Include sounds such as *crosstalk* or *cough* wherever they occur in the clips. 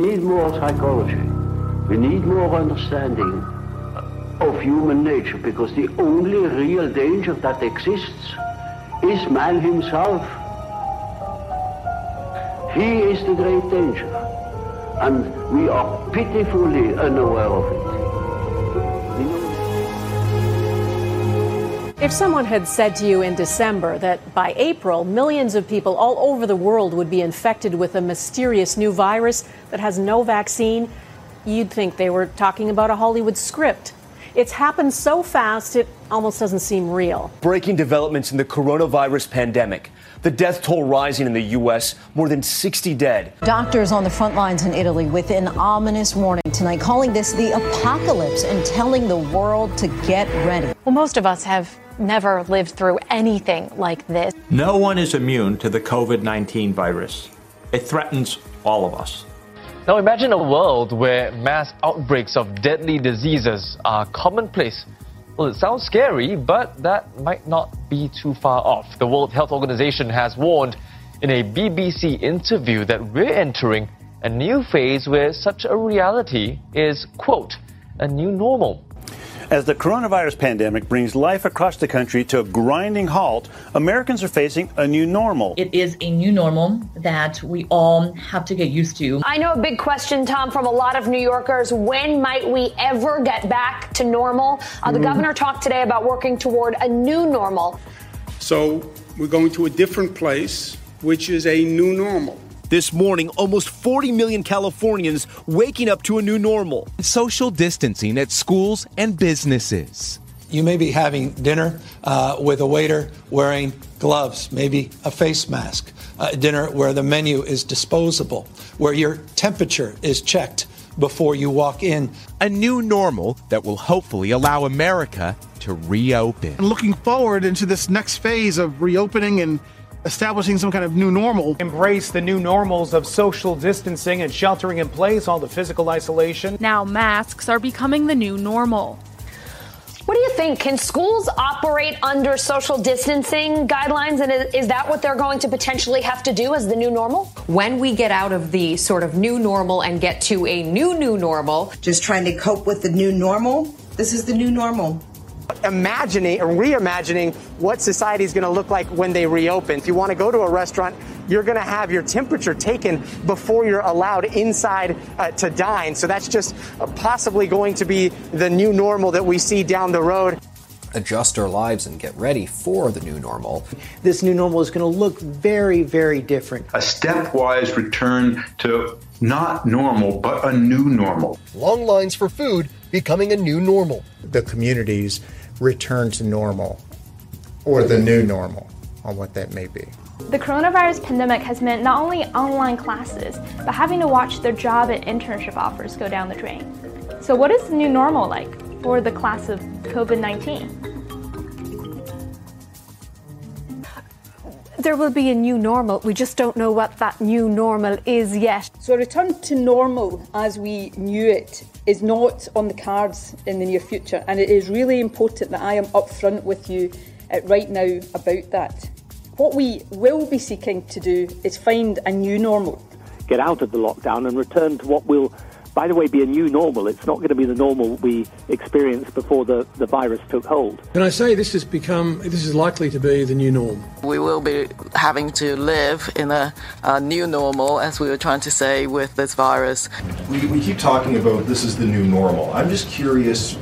need more psychology. We need more understanding of human nature because the only real danger that exists is man himself. He is the great danger, and we are pitifully unaware of it. If someone had said to you in December that by April, millions of people all over the world would be infected with a mysterious new virus that has no vaccine, you'd think they were talking about a Hollywood script. It's happened so fast, it almost doesn't seem real. Breaking developments in the coronavirus pandemic. The death toll rising in the U.S., more than 60 dead. Doctors on the front lines in Italy with an ominous warning tonight, calling this the apocalypse and telling the world to get ready. Well, most of us have never lived through anything like this. No one is immune to the COVID 19 virus, it threatens all of us. Now imagine a world where mass outbreaks of deadly diseases are commonplace. Well, it sounds scary, but that might not be too far off. The World Health Organization has warned in a BBC interview that we're entering a new phase where such a reality is, quote, a new normal. As the coronavirus pandemic brings life across the country to a grinding halt, Americans are facing a new normal. It is a new normal that we all have to get used to. I know a big question, Tom, from a lot of New Yorkers. When might we ever get back to normal? Uh, the mm. governor talked today about working toward a new normal. So we're going to a different place, which is a new normal. This morning, almost 40 million Californians waking up to a new normal. Social distancing at schools and businesses. You may be having dinner uh, with a waiter wearing gloves, maybe a face mask, uh, dinner where the menu is disposable, where your temperature is checked before you walk in. A new normal that will hopefully allow America to reopen. And looking forward into this next phase of reopening and establishing some kind of new normal. Embrace the new normals of social distancing and sheltering in place, all the physical isolation. Now, masks are becoming the new normal. What do you think? Can schools operate under social distancing guidelines? And is that what they're going to potentially have to do as the new normal? When we get out of the sort of new normal and get to a new, new normal, just trying to cope with the new normal, this is the new normal imagining or reimagining what society is going to look like when they reopen. If you want to go to a restaurant, you're going to have your temperature taken before you're allowed inside uh, to dine. So that's just uh, possibly going to be the new normal that we see down the road adjust our lives and get ready for the new normal. This new normal is going to look very, very different. A stepwise return to not normal, but a new normal. Long lines for food becoming a new normal. The communities return to normal or the new normal on what that may be. The coronavirus pandemic has meant not only online classes, but having to watch their job and internship offers go down the drain. So, what is the new normal like for the class of COVID 19? There will be a new normal. We just don't know what that new normal is yet. So, a return to normal as we knew it is not on the cards in the near future. And it is really important that I am upfront with you uh, right now about that. What we will be seeking to do is find a new normal. Get out of the lockdown and return to what will by the way, be a new normal. It's not going to be the normal we experienced before the, the virus took hold. Can I say this has become, this is likely to be the new norm? We will be having to live in a, a new normal, as we were trying to say, with this virus. We, we keep talking about this is the new normal. I'm just curious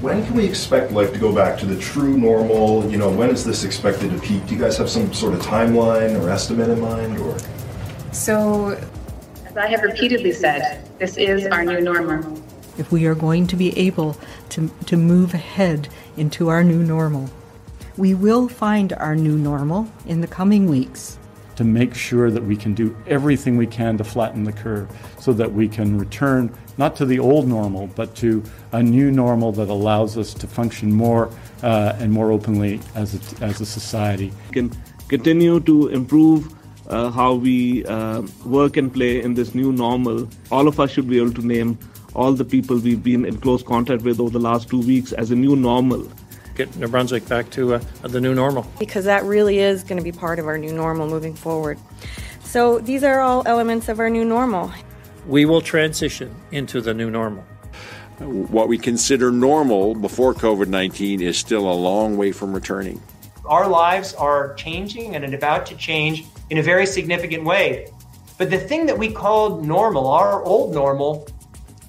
when can we expect life to go back to the true normal? You know, when is this expected to peak? Do you guys have some sort of timeline or estimate in mind, or? So I have repeatedly said, this is our new normal. If we are going to be able to, to move ahead into our new normal, we will find our new normal in the coming weeks. To make sure that we can do everything we can to flatten the curve so that we can return not to the old normal, but to a new normal that allows us to function more uh, and more openly as a, as a society. We can continue to improve uh, how we uh, work and play in this new normal. All of us should be able to name all the people we've been in close contact with over the last two weeks as a new normal. get New Brunswick back to uh, the new normal. Because that really is going to be part of our new normal moving forward. So these are all elements of our new normal. We will transition into the new normal. What we consider normal before COVID 19 is still a long way from returning. Our lives are changing and about to change in a very significant way. But the thing that we called normal, our old normal,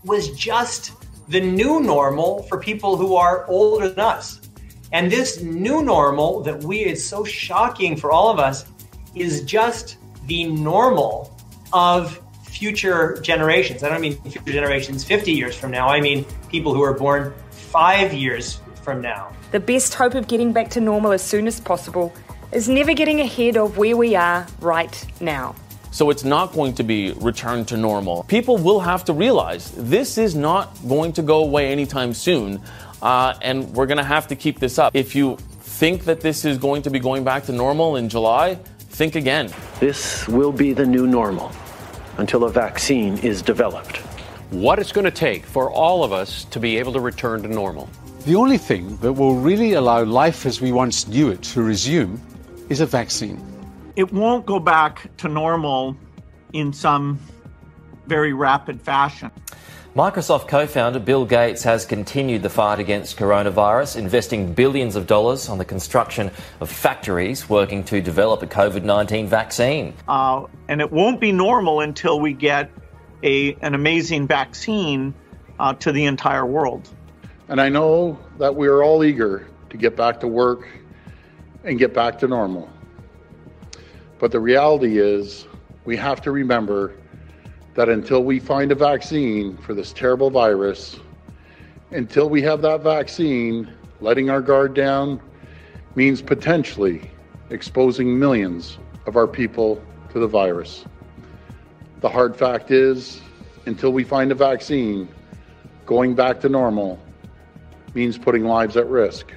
was just the new normal for people who are older than us. And this new normal that we is so shocking for all of us is just the normal of future generations. I don't mean future generations 50 years from now. I mean people who are born 5 years from now. The best hope of getting back to normal as soon as possible is never getting ahead of where we are right now. So it's not going to be returned to normal. People will have to realize this is not going to go away anytime soon, uh, and we're going to have to keep this up. If you think that this is going to be going back to normal in July, think again. This will be the new normal until a vaccine is developed. What it's going to take for all of us to be able to return to normal. The only thing that will really allow life as we once knew it to resume is a vaccine it won't go back to normal in some very rapid fashion. Microsoft co founder Bill Gates has continued the fight against coronavirus, investing billions of dollars on the construction of factories working to develop a COVID 19 vaccine. Uh, and it won't be normal until we get a, an amazing vaccine uh, to the entire world. And I know that we are all eager to get back to work and get back to normal. But the reality is, we have to remember that until we find a vaccine for this terrible virus, until we have that vaccine, letting our guard down means potentially exposing millions of our people to the virus. The hard fact is, until we find a vaccine, going back to normal means putting lives at risk.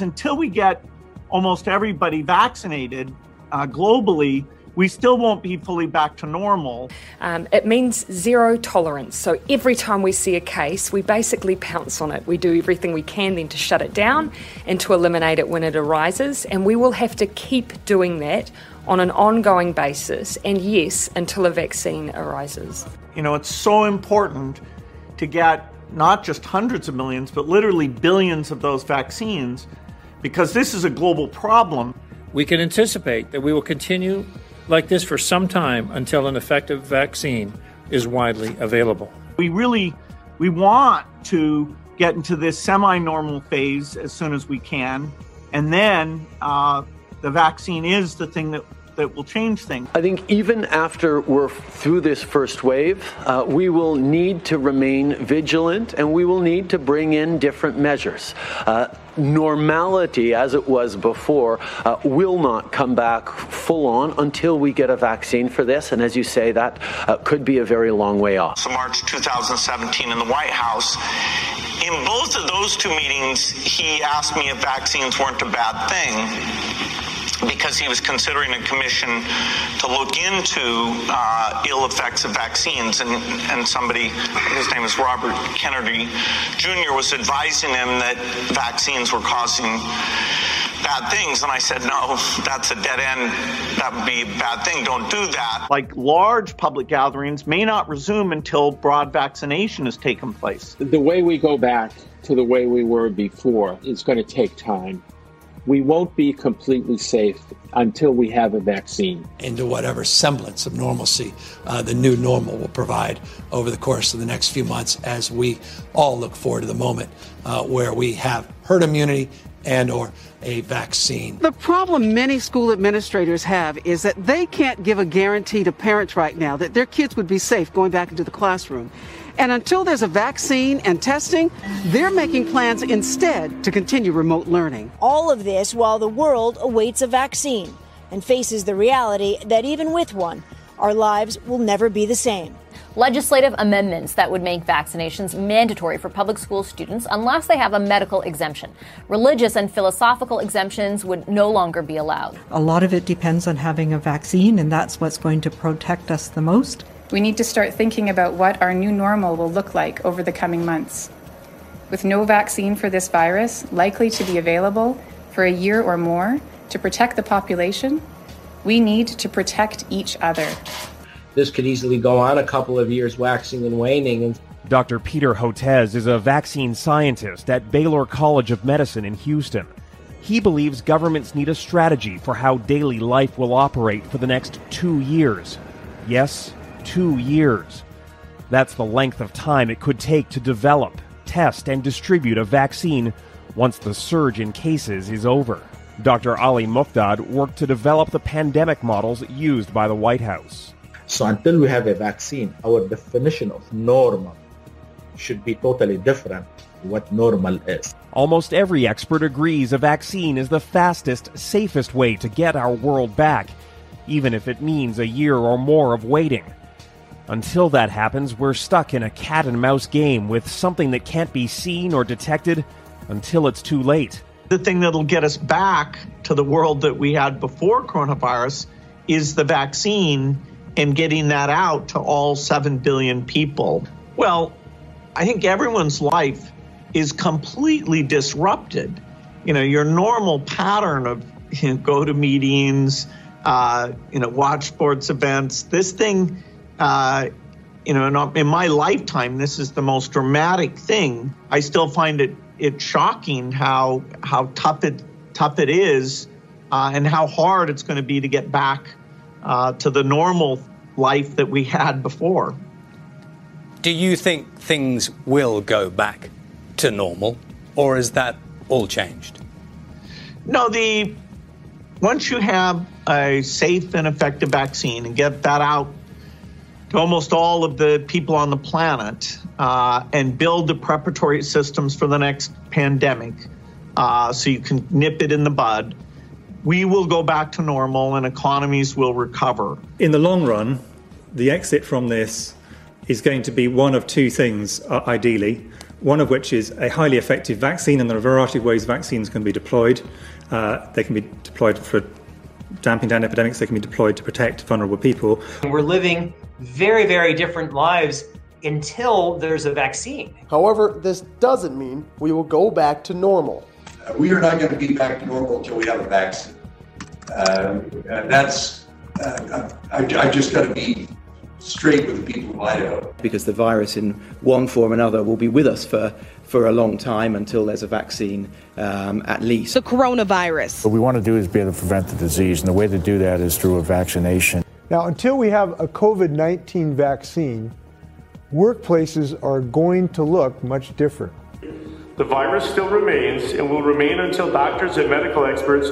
Until we get almost everybody vaccinated, uh, globally, we still won't be fully back to normal. Um, it means zero tolerance. So every time we see a case, we basically pounce on it. We do everything we can then to shut it down and to eliminate it when it arises. And we will have to keep doing that on an ongoing basis. And yes, until a vaccine arises. You know, it's so important to get not just hundreds of millions, but literally billions of those vaccines because this is a global problem we can anticipate that we will continue like this for some time until an effective vaccine is widely available. We really we want to get into this semi-normal phase as soon as we can, and then uh, the vaccine is the thing that that will change things. I think even after we're through this first wave, uh, we will need to remain vigilant and we will need to bring in different measures. Uh, normality as it was before uh, will not come back full on until we get a vaccine for this. And as you say, that uh, could be a very long way off. So, March 2017 in the White House. In both of those two meetings, he asked me if vaccines weren't a bad thing because he was considering a commission to look into uh, ill effects of vaccines. And, and somebody, his name is Robert Kennedy Jr., was advising him that vaccines were causing bad things. And I said, no, that's a dead end. That would be a bad thing. Don't do that. Like large public gatherings may not resume until broad vaccination has taken place. The way we go back to the way we were before is going to take time we won't be completely safe until we have a vaccine. Into whatever semblance of normalcy uh, the new normal will provide over the course of the next few months as we all look forward to the moment uh, where we have herd immunity and or a vaccine. The problem many school administrators have is that they can't give a guarantee to parents right now that their kids would be safe going back into the classroom. And until there's a vaccine and testing, they're making plans instead to continue remote learning. All of this while the world awaits a vaccine and faces the reality that even with one, our lives will never be the same. Legislative amendments that would make vaccinations mandatory for public school students unless they have a medical exemption. Religious and philosophical exemptions would no longer be allowed. A lot of it depends on having a vaccine, and that's what's going to protect us the most. We need to start thinking about what our new normal will look like over the coming months. With no vaccine for this virus likely to be available for a year or more to protect the population, we need to protect each other. This could easily go on a couple of years, waxing and waning. And Dr. Peter Hotez is a vaccine scientist at Baylor College of Medicine in Houston. He believes governments need a strategy for how daily life will operate for the next two years. Yes, two years. That's the length of time it could take to develop, test, and distribute a vaccine once the surge in cases is over. Dr. Ali Mokdad worked to develop the pandemic models used by the White House. So until we have a vaccine, our definition of normal should be totally different what normal is. Almost every expert agrees a vaccine is the fastest, safest way to get our world back, even if it means a year or more of waiting. Until that happens, we're stuck in a cat and mouse game with something that can't be seen or detected until it's too late. The thing that'll get us back to the world that we had before coronavirus is the vaccine and getting that out to all 7 billion people. Well, I think everyone's life is completely disrupted. You know, your normal pattern of you know, go to meetings, uh, you know, watch sports events. This thing, uh, you know, in, my lifetime, this is the most dramatic thing. I still find it it shocking how how tough it tough it is, uh, and how hard it's going to be to get back uh, to the normal life that we had before. Do you think things will go back to normal, or is that all changed? No, the once you have a safe and effective vaccine and get that out to almost all of the people on the planet uh, and build the preparatory systems for the next pandemic uh, so you can nip it in the bud, we will go back to normal and economies will recover. In the long run, the exit from this is going to be one of two things, uh, ideally. One of which is a highly effective vaccine, and there are a variety of ways vaccines can be deployed. Uh, they can be deployed for damping down epidemics, they can be deployed to protect vulnerable people. We're living very, very different lives until there's a vaccine. However, this doesn't mean we will go back to normal. Uh, we are not going to be back to normal until we have a vaccine. Uh, that's, uh, I, I just got to be straight with the people of Idaho. Because the virus, in one form or another, will be with us for, for a long time until there's a vaccine, um, at least. The coronavirus. What we want to do is be able to prevent the disease, and the way to do that is through a vaccination. Now, until we have a COVID 19 vaccine, workplaces are going to look much different. The virus still remains and will remain until doctors and medical experts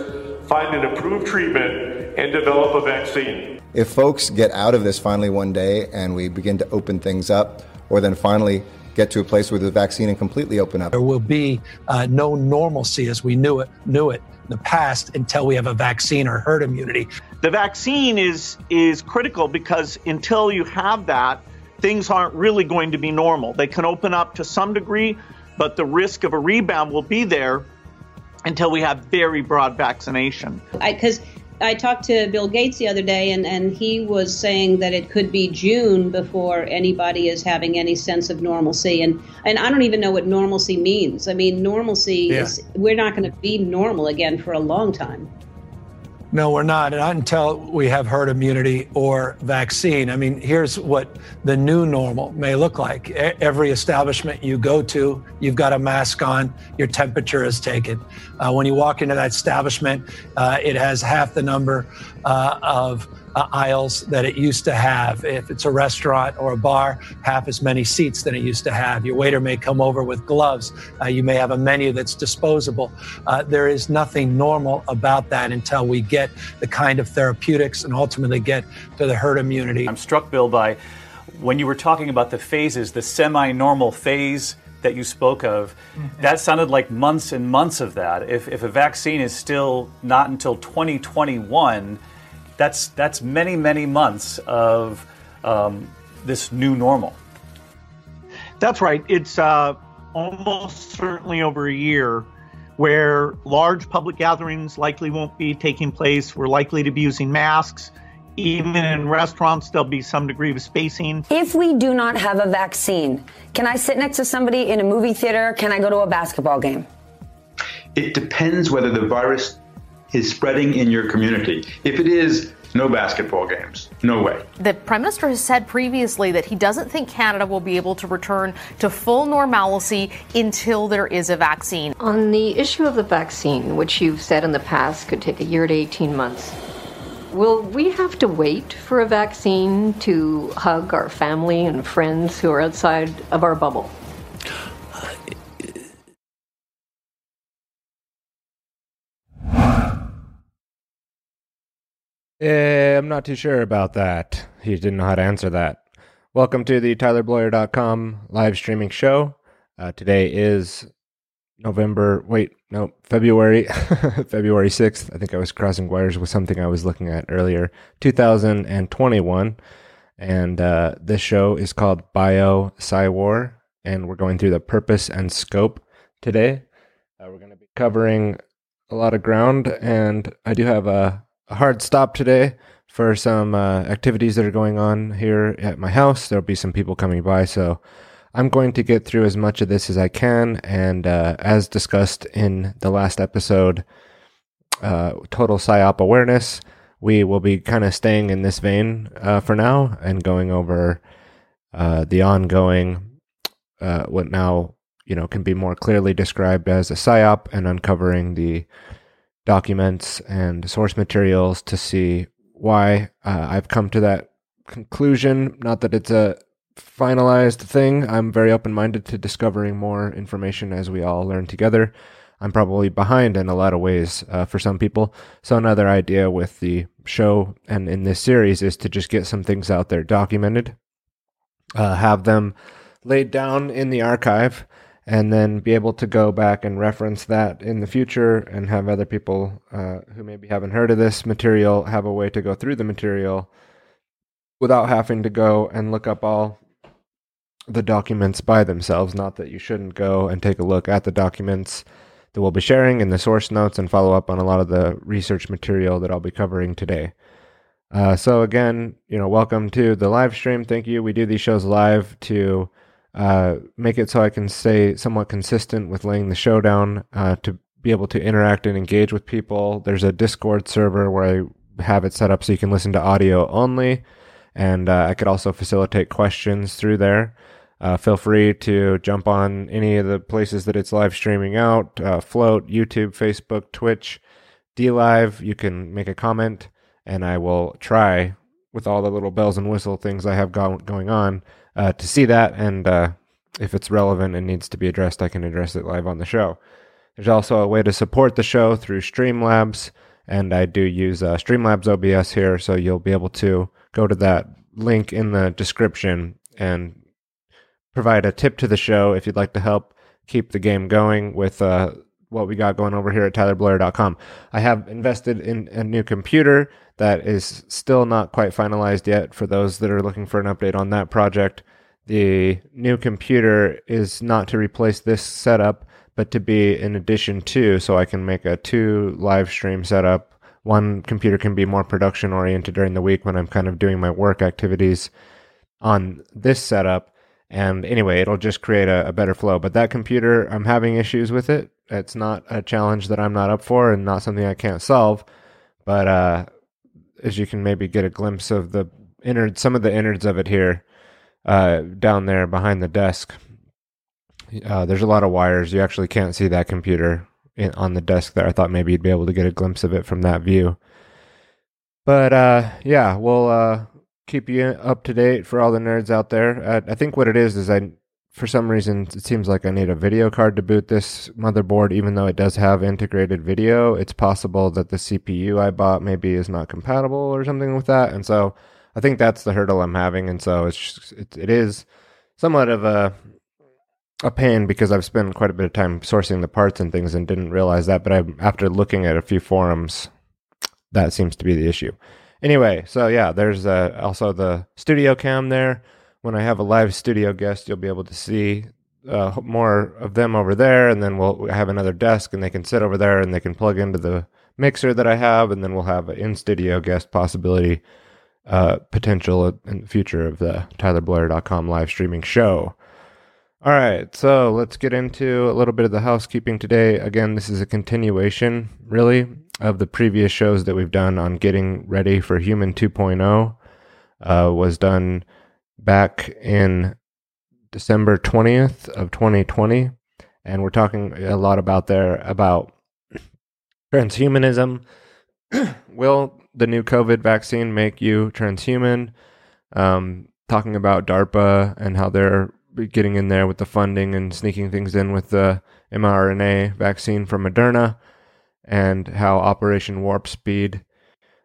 find an approved treatment and develop a vaccine. If folks get out of this finally one day and we begin to open things up, or then finally get to a place with the vaccine and completely open up, there will be uh, no normalcy as we knew it knew it in the past until we have a vaccine or herd immunity. The vaccine is is critical because until you have that, things aren't really going to be normal. They can open up to some degree, but the risk of a rebound will be there until we have very broad vaccination. Because I, talked to Bill Gates the other day, and, and he was saying that it could be June before anybody is having any sense of normalcy. And, and I don't even know what normalcy means. I mean, normalcy yeah. is, we're not going to be normal again for a long time. No, we're not. Not until we have herd immunity or vaccine. I mean, here's what the new normal may look like. Every establishment you go to, you've got a mask on, your temperature is taken. Uh, when you walk into that establishment, uh, it has half the number uh, of uh, aisles that it used to have. If it's a restaurant or a bar, half as many seats than it used to have. Your waiter may come over with gloves. Uh, you may have a menu that's disposable. Uh, there is nothing normal about that until we get the kind of therapeutics and ultimately get to the herd immunity. I'm struck, Bill, by when you were talking about the phases, the semi normal phase that you spoke of, mm-hmm. that sounded like months and months of that. If, if a vaccine is still not until 2021, that's that's many many months of um, this new normal. That's right. It's uh, almost certainly over a year where large public gatherings likely won't be taking place. We're likely to be using masks. Even in restaurants, there'll be some degree of spacing. If we do not have a vaccine, can I sit next to somebody in a movie theater? Can I go to a basketball game? It depends whether the virus is spreading in your community. If it is, no basketball games. No way. The Prime Minister has said previously that he doesn't think Canada will be able to return to full normalcy until there is a vaccine. On the issue of the vaccine, which you've said in the past could take a year to 18 months, will we have to wait for a vaccine to hug our family and friends who are outside of our bubble? Eh, I'm not too sure about that. He didn't know how to answer that. Welcome to the TylerBloyer.com live streaming show. Uh, today is November, wait, no, February, *laughs* February 6th. I think I was crossing wires with something I was looking at earlier, 2021. And uh, this show is called Bio-PsyWar, and we're going through the purpose and scope today. Uh, we're going to be covering a lot of ground, and I do have a a hard stop today for some uh, activities that are going on here at my house. There'll be some people coming by, so I'm going to get through as much of this as I can. And uh, as discussed in the last episode, uh, Total PSYOP Awareness, we will be kind of staying in this vein uh, for now and going over uh, the ongoing, uh, what now you know can be more clearly described as a PSYOP and uncovering the documents and source materials to see why uh, I've come to that conclusion. Not that it's a finalized thing. I'm very open minded to discovering more information as we all learn together. I'm probably behind in a lot of ways uh, for some people. So, another idea with the show and in this series is to just get some things out there documented, uh, have them laid down in the archive and then be able to go back and reference that in the future and have other people uh, who maybe haven't heard of this material have a way to go through the material without having to go and look up all the documents by themselves. Not that you shouldn't go and take a look at the documents that we'll be sharing in the source notes and follow up on a lot of the research material that I'll be covering today. Uh, so again, you know, welcome to the live stream. Thank you. We do these shows live to uh, make it so I can stay somewhat consistent with laying the show down uh, to be able to interact and engage with people. There's a Discord server where I have it set up so you can listen to audio only, and uh, I could also facilitate questions through there. Uh, feel free to jump on any of the places that it's live streaming out uh, Flote, YouTube, Facebook, Twitch, DLive. You can make a comment, and I will try with all the little bells and whistle things I have go- going on uh, to see that. And uh, if it's relevant and needs to be addressed, I can address it live on the show. There's also a way to support the show through Streamlabs, and I do use uh, Streamlabs OBS here, so you'll be able to go to that link in the description and provide a tip to the show if you'd like to help keep the game going with uh, what we got going over here at TylerBloyer.com. I have invested in a new computer that is still not quite finalized yet for those that are looking for an update on that project. The new computer is not to replace this setup, but to be in addition to, so I can make a two live stream setup. One computer can be more production oriented during the week when I'm kind of doing my work activities on this setup. And anyway, it'll just create a, a better flow. But that computer, I'm having issues with it. It's not a challenge that I'm not up for and not something I can't solve. But uh, as you can maybe get a glimpse of the innards, some of the innards of it here, uh, down there behind the desk. Uh, there's a lot of wires. You actually can't see that computer in, on the desk there. I thought maybe you'd be able to get a glimpse of it from that view. But uh, yeah, we'll uh, keep you up to date for all the nerds out there. Uh, I think what it is is I, for some reason, it seems like I need a video card to boot this motherboard, even though it does have integrated video. It's possible that the CPU I bought maybe is not compatible or something with that, and so I think that's the hurdle I'm having, and so it's just, it, it is somewhat of a a pain because I've spent quite a bit of time sourcing the parts and things and didn't realize that. But I, after looking at a few forums, that seems to be the issue. Anyway, so yeah, there's uh, also the studio cam there. When I have a live studio guest, you'll be able to see uh, more of them over there, and then we'll have another desk, and they can sit over there, and they can plug into the mixer that I have, and then we'll have an in studio guest possibility uh, potential in the future of the TylerBloyer.com live streaming show. All right, so let's get into a little bit of the housekeeping today. Again, this is a continuation, really, of the previous shows that we've done on getting ready for Human 2.0. Uh, was done back in December 20th of 2020, and we're talking a lot about there about *clears throat* transhumanism. *clears throat* Will the new COVID vaccine make you transhuman? Um, talking about DARPA and how they're getting in there with the funding and sneaking things in with the mRNA vaccine from Moderna, and how Operation Warp Speed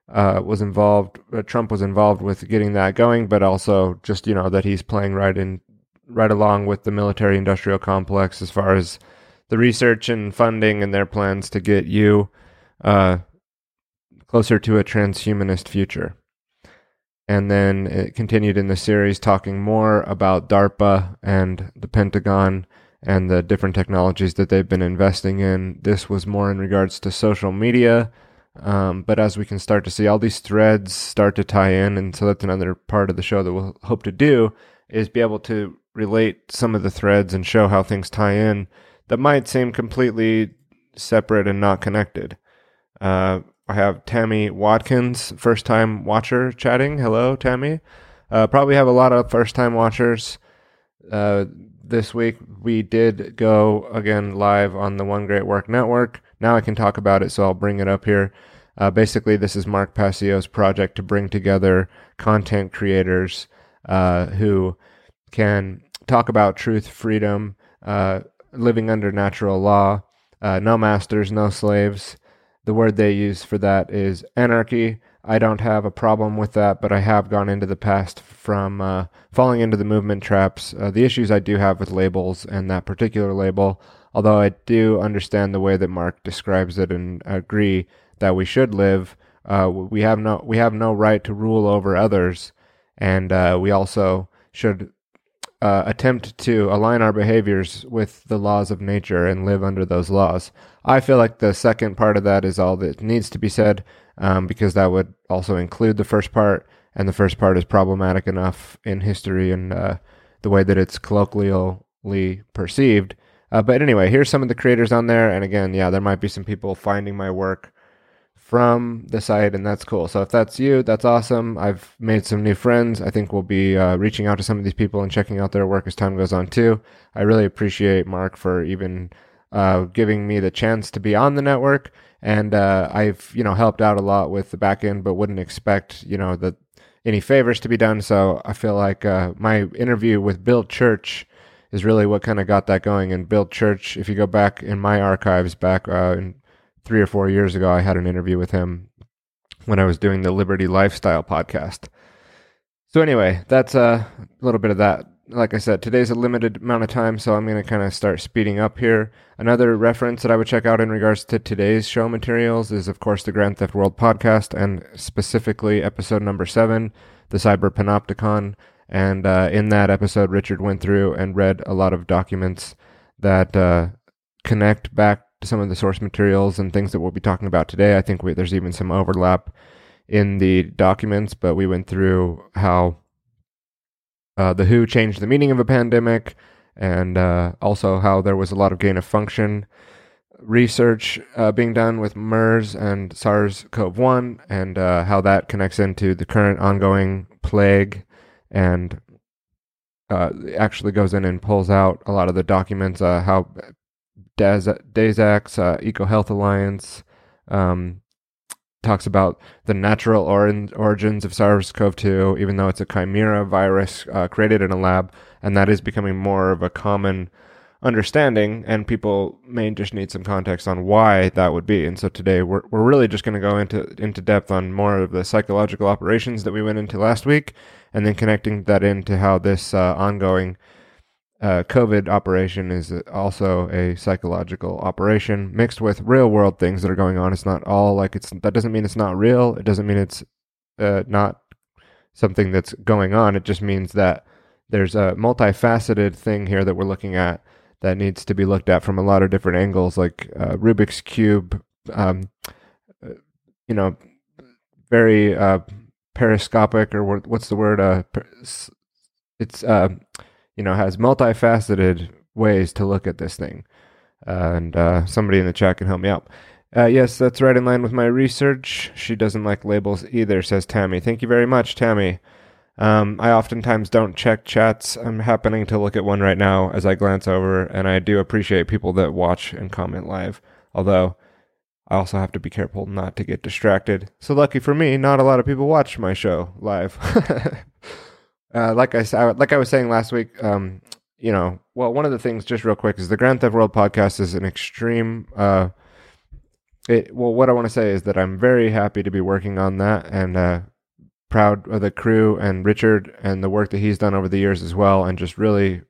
uh, was involved. Uh, Trump was involved with getting that going, but also just you know that he's playing right in, right along with the military-industrial complex as far as the research and funding and their plans to get you uh, closer to a transhumanist future. And then it continued in the series talking more about DARPA and the Pentagon and the different technologies that they've been investing in. This was more in regards to social media. Um, but as we can start to see, all these threads start to tie in. And so that's another part of the show that we'll hope to do is be able to relate some of the threads and show how things tie in that might seem completely separate and not connected. Uh, I have Tammy Watkins, first time watcher, chatting. Hello, Tammy. Uh, probably have a lot of first time watchers. Uh, this week we did go again live on the One Great Work Network. Now I can talk about it, so I'll bring it up here. Uh, basically, this is Mark Passio's project to bring together content creators uh, who can talk about truth, freedom, uh, living under natural law, uh, no masters, no slaves, the word they use for that is anarchy. I don't have a problem with that, but I have gone into the past from uh, falling into the movement traps. Uh, the issues I do have with labels and that particular label, although I do understand the way that Mark describes it and agree that we should live. Uh, we have no we have no right to rule over others, and uh, we also should uh, attempt to align our behaviors with the laws of nature and live under those laws. I feel like the second part of that is all that needs to be said um, because that would also include the first part, and the first part is problematic enough in history and uh, the way that it's colloquially perceived. Uh, but anyway, here's some of the creators on there, and again, yeah, there might be some people finding my work from the site, and that's cool. So if that's you, that's awesome. I've made some new friends. I think we'll be uh, reaching out to some of these people and checking out their work as time goes on too. I really appreciate Mark for even uh, giving me the chance to be on the network, and uh, I've you know helped out a lot with the back end, but wouldn't expect you know that any favors to be done. So I feel like uh, my interview with Bill Church is really what kind of got that going. And Bill Church, if you go back in my archives back uh, in three or four years ago, I had an interview with him when I was doing the Liberty Lifestyle podcast. So anyway, that's a little bit of that. Like I said, today's a limited amount of time, so I'm going to kind of start speeding up here. Another reference that I would check out in regards to today's show materials is, of course, the Grand Theft World podcast, and specifically episode number seven, the Cyber Panopticon. And uh, in that episode, Richard went through and read a lot of documents that uh, connect back some of the source materials and things that we'll be talking about today. I think we, there's even some overlap in the documents, but we went through how uh, the WHO changed the meaning of a pandemic, and uh, also how there was a lot of gain of function research uh, being done with MERS and SARS-CoV-1, and uh, how that connects into the current ongoing plague, and uh, actually goes in and pulls out a lot of the documents, uh, how Daszak's, uh, EcoHealth Alliance, um, talks about the natural or- origins of SARS-CoV-2, even though it's a chimera virus uh, created in a lab, and that is becoming more of a common understanding. And people may just need some context on why that would be. And so today we're we're really just going to go into into depth on more of the psychological operations that we went into last week, and then connecting that into how this uh, ongoing uh, COVID operation is also a psychological operation mixed with real world things that are going on. It's not all like it's that doesn't mean it's not real. It doesn't mean it's uh, not something that's going on. It just means that there's a multifaceted thing here that we're looking at that needs to be looked at from a lot of different angles, like uh, Rubik's cube. Um, uh, you know, very uh, periscopic or what, what's the word? Uh, per- it's you know has multifaceted ways to look at this thing, and uh, somebody in the chat can help me out. Uh, yes, that's right in line with my research. She doesn't like labels either, says Tammy. Thank you very much, Tammy. Um, I oftentimes don't check chats. I'm happening to look at one right now as I glance over, and I do appreciate people that watch and comment live. Although I also have to be careful not to get distracted. So lucky for me, not a lot of people watch my show live. *laughs* uh, like I like I was saying last week, um, you know, well, one of the things, just real quick, is the Grand Theft World podcast is an extreme. Uh, it, well, what I want to say is that I'm very happy to be working on that, and uh, proud of the crew and Richard and the work that he's done over the years as well, and just really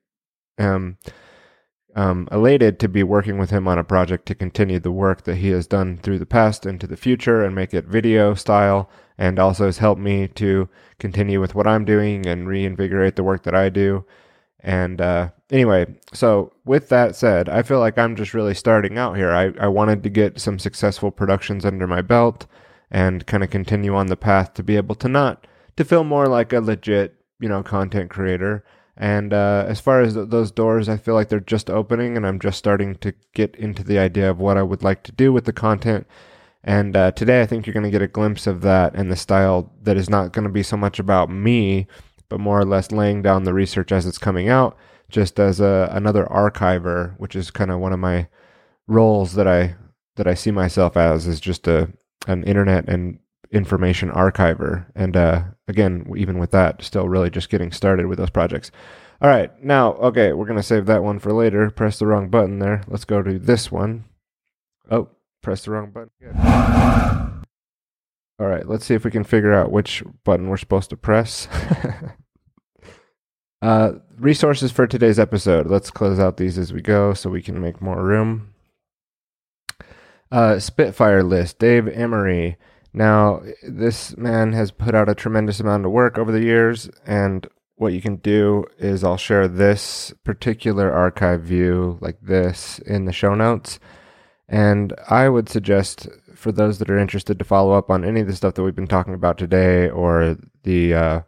um, um, elated to be working with him on a project to continue the work that he has done through the past into the future and make it video style, and also has helped me to continue with what I'm doing and reinvigorate the work that I do. And uh, anyway, so with that said, I feel like I'm just really starting out here. I, I wanted to get some successful productions under my belt and kind of continue on the path to be able to not to feel more like a legit you know content creator and uh, as far as th- those doors i feel like they're just opening and i'm just starting to get into the idea of what i would like to do with the content and uh, today i think you're going to get a glimpse of that and the style that is not going to be so much about me but more or less laying down the research as it's coming out just as a, another archiver which is kind of one of my roles that i that i see myself as is just a an internet and information archiver. And uh, again, even with that, still really just getting started with those projects. All right, now, okay, we're going to save that one for later. Press the wrong button there. Let's go to this one. Oh, press the wrong button. All right, let's see if we can figure out which button we're supposed to press. *laughs* uh, resources for today's episode. Let's close out these as we go so we can make more room. Uh, Spitfire list, Dave Emory. Now, this man has put out a tremendous amount of work over the years, and what you can do is I'll share this particular archive view like this in the show notes. And I would suggest for those that are interested to follow up on any of the stuff that we've been talking about today or the uh,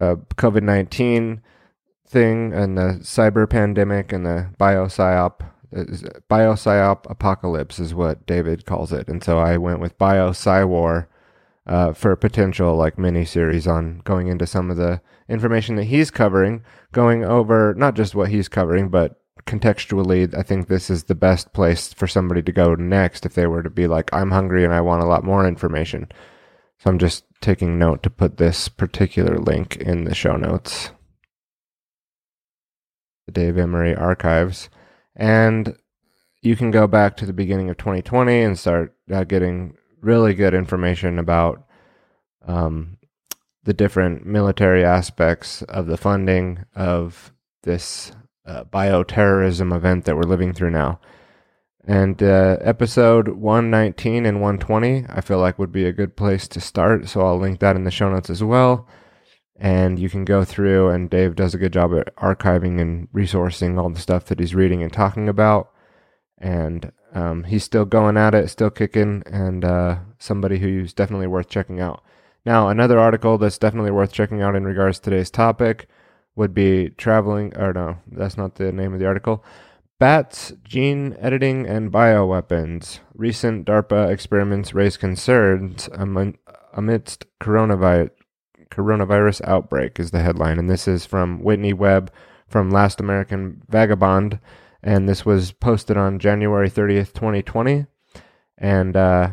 uh, COVID 19 thing and the cyber pandemic and the biopsych biopsych apocalypse is what David calls it, and so I went with Bio-PsyWar uh, for a potential like mini series on going into some of the information that he's covering, going over not just what he's covering, but contextually. I think this is the best place for somebody to go next if they were to be like, I'm hungry and I want a lot more information. So I'm just taking note to put this particular link in the show notes. The Dave Emory archives and you can go back to the beginning of 2020 and start uh, getting really good information about um, the different military aspects of the funding of this uh, bioterrorism event that we're living through now. And uh, episode 119 and 120, I feel like would be a good place to start. So I'll link that in the show notes as well and you can go through and Dave does a good job at archiving and resourcing all the stuff that he's reading and talking about and um, he's still going at it still kicking and uh, somebody who's definitely worth checking out now another article that's definitely worth checking out in regards to today's topic would be traveling or no that's not the name of the article. Bats gene editing and bioweapons. Recent darpa experiments raise concerns amidst coronavirus coronavirus outbreak is the headline. And this is from whitney webb from last american vagabond. And this was posted on january 30th 2020 and uh,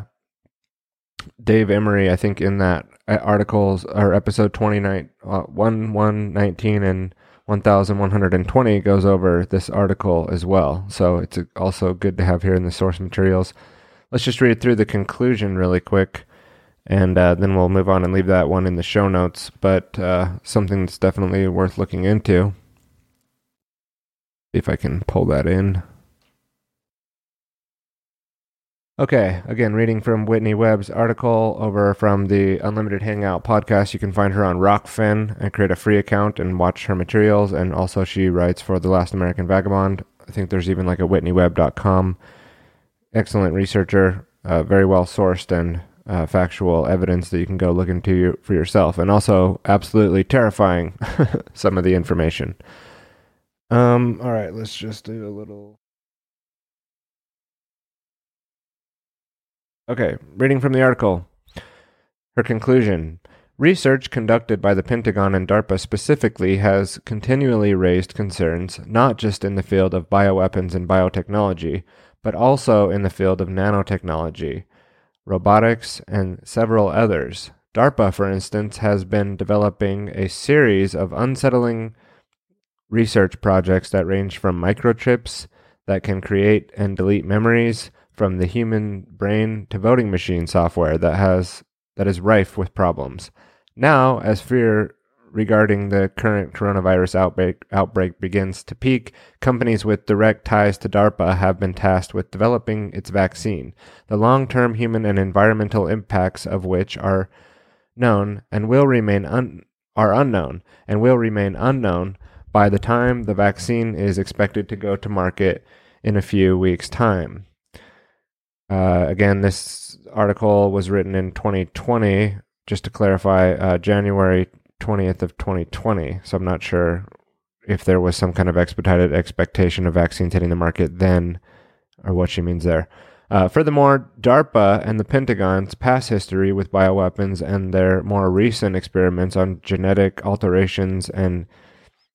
dave emory i think in that articles or episode 29 uh, 1119 and 1120 goes over this article as well so it's also good to have here in the source materials let's just read through the conclusion really quick and uh, then we'll move on and leave that one in the show notes. But uh, something that's definitely worth looking into. If I can pull that in. Okay, again, reading from Whitney Webb's article over from the Unlimited Hangout podcast. You can find her on Rokfin and create a free account and watch her materials. And also, she writes for The Last American Vagabond. I think there's even like a WhitneyWebb.com. Excellent researcher, uh, very well sourced, and uh, factual evidence that you can go look into for yourself, and also absolutely terrifying *laughs* some of the information. Um, all right, let's just do a little. Okay, reading from the article. Her conclusion Research conducted by the Pentagon and DARPA specifically has continually raised concerns not just in the field of bioweapons and biotechnology, but also in the field of nanotechnology, robotics, and several others. DARPA, for instance, has been developing a series of unsettling research projects that range from microchips that can create and delete memories from the human brain to voting machine software that has that is rife with problems. Now, as fear regarding the current coronavirus outbreak, outbreak begins to peak, companies with direct ties to DARPA have been tasked with developing its vaccine, the long term human and environmental impacts of which are known and will remain un- are unknown and will remain unknown by the time the vaccine is expected to go to market in a few weeks' time. Uh, again, this article was written in 2020. Just to clarify, uh, January 20th of 2020. So I'm not sure if there was some kind of expedited expectation of vaccines hitting the market then, or what she means there. Uh, furthermore, DARPA and the Pentagon's past history with bioweapons and their more recent experiments on genetic alterations and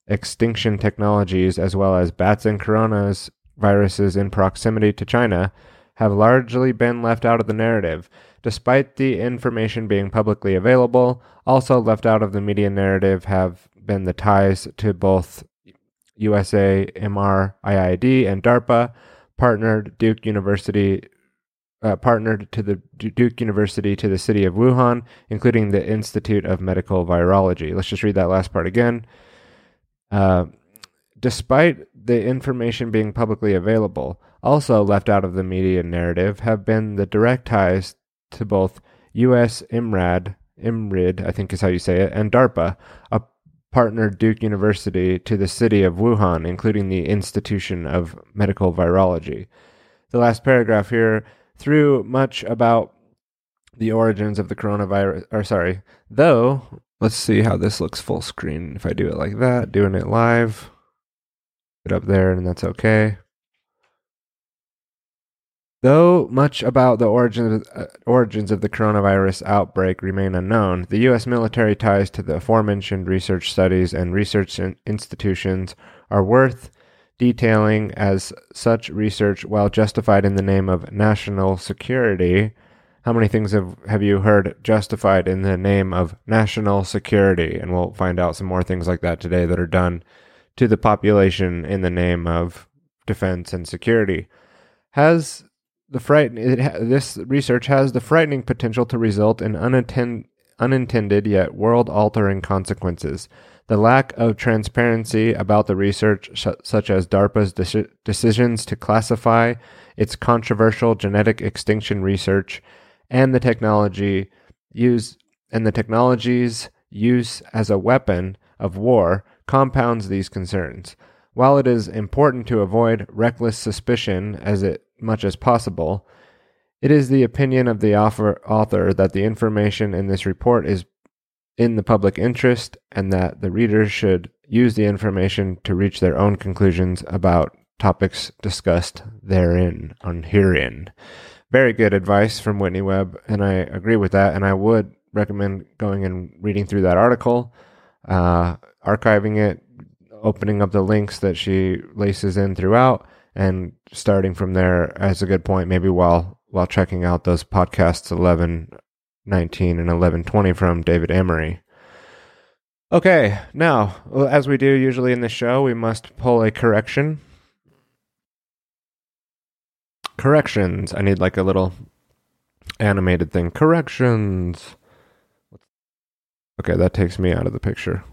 extinction technologies, as well as bats and coronas viruses in proximity to China, have largely been left out of the narrative. Despite the information being publicly available, also left out of the media narrative have been the ties to both USA, MR, IID, and DARPA, partnered Duke University. Uh, partnered to the Duke University to the city of Wuhan, including the Institute of Medical Virology. Let's just read that last part again. Uh, despite the information being publicly available, also left out of the media narrative have been the direct ties to both US IMRAD, IMRID, I think is how you say it, and DARPA, a partner Duke University to the city of Wuhan, including the Institution of Medical Virology. The last paragraph here through much about the origins of the coronavirus, or sorry, though, let's see how this looks full screen. If I do it like that, doing it live, it up there, and that's okay. Though much about the origins, uh, origins of the coronavirus outbreak remain unknown, the U.S. military ties to the aforementioned research studies and research in institutions are worth detailing as such research, while justified in the name of national security. How many things have, have you heard justified in the name of national security? And we'll find out some more things like that today that are done to the population in the name of defense and security. Has the fright ha- this research has the frightening potential to result in unattend- unintended yet world-altering consequences. The lack of transparency about the research, sh- such as DARPA's de- decisions to classify its controversial genetic extinction research, and the technology use and the technology's use as a weapon of war, compounds these concerns. While it is important to avoid reckless suspicion as it much as possible, it is the opinion of the author that the information in this report is in the public interest and that the readers should use the information to reach their own conclusions about topics discussed therein on herein. Very good advice from Whitney Webb, and I agree with that. And I would recommend going and reading through that article, uh, archiving it, opening up the links that she laces in throughout, and starting from there as a good point. Maybe while while checking out those podcasts eleven nineteen and eleven twenty from David Emory. Okay, now as we do usually in the show, we must pull a correction. Corrections. I need like a little animated thing. Corrections. Okay, that takes me out of the picture.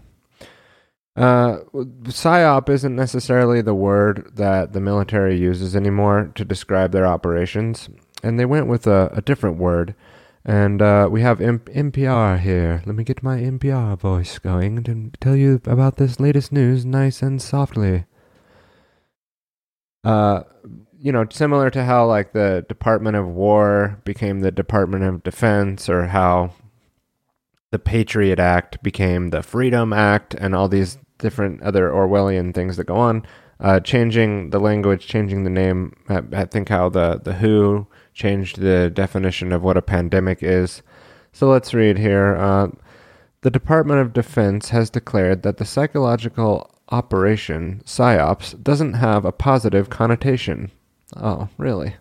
Uh, psyop isn't necessarily the word that the military uses anymore to describe their operations, and they went with a, a different word. And uh, we have M- NPR here. Let me get my NPR voice going to tell you about this latest news nice and softly. Uh, you know, similar to how like the Department of War became the Department of Defense, or how the Patriot Act became the Freedom Act, and all these different other Orwellian things that go on. Uh, changing the language, changing the name. I, I think how the the WHO changed the definition of what a pandemic is. So let's read here. Uh, the Department of Defense has declared that the psychological operation, PSYOPS, doesn't have a positive connotation. Oh, really?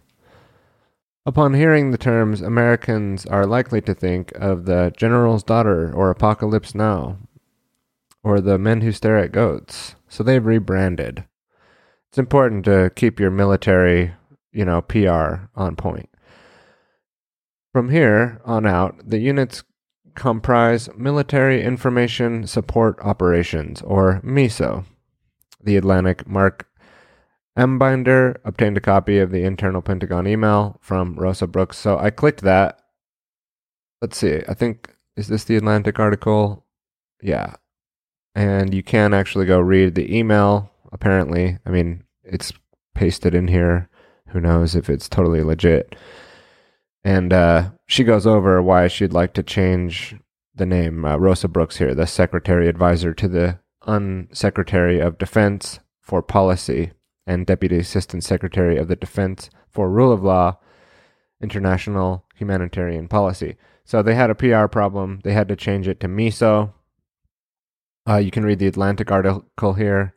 Upon hearing the terms, Americans are likely to think of the General's Daughter or Apocalypse Now or the Men Who Stare at Goats. So they've rebranded. It's important to keep your military, you know, PR on point. From here on out, the units comprise Military Information Support Operations, or MISO. The Atlantic Mark M. Binder obtained a copy of the internal Pentagon email from Rosa Brooks. So I clicked that. Let's see. I think, is this the Atlantic article? Yeah. And you can actually go read the email, apparently. I mean, it's pasted in here. Who knows if it's totally legit. And uh, she goes over why she'd like to change the name uh, Rosa Brooks here, the Secretary Advisor to the Unsecretary of Defense for Policy and Deputy Assistant Secretary of the Defense for Rule of Law, International Humanitarian Policy. So they had a PR problem. They had to change it to MISO. Uh, you can read the Atlantic article here,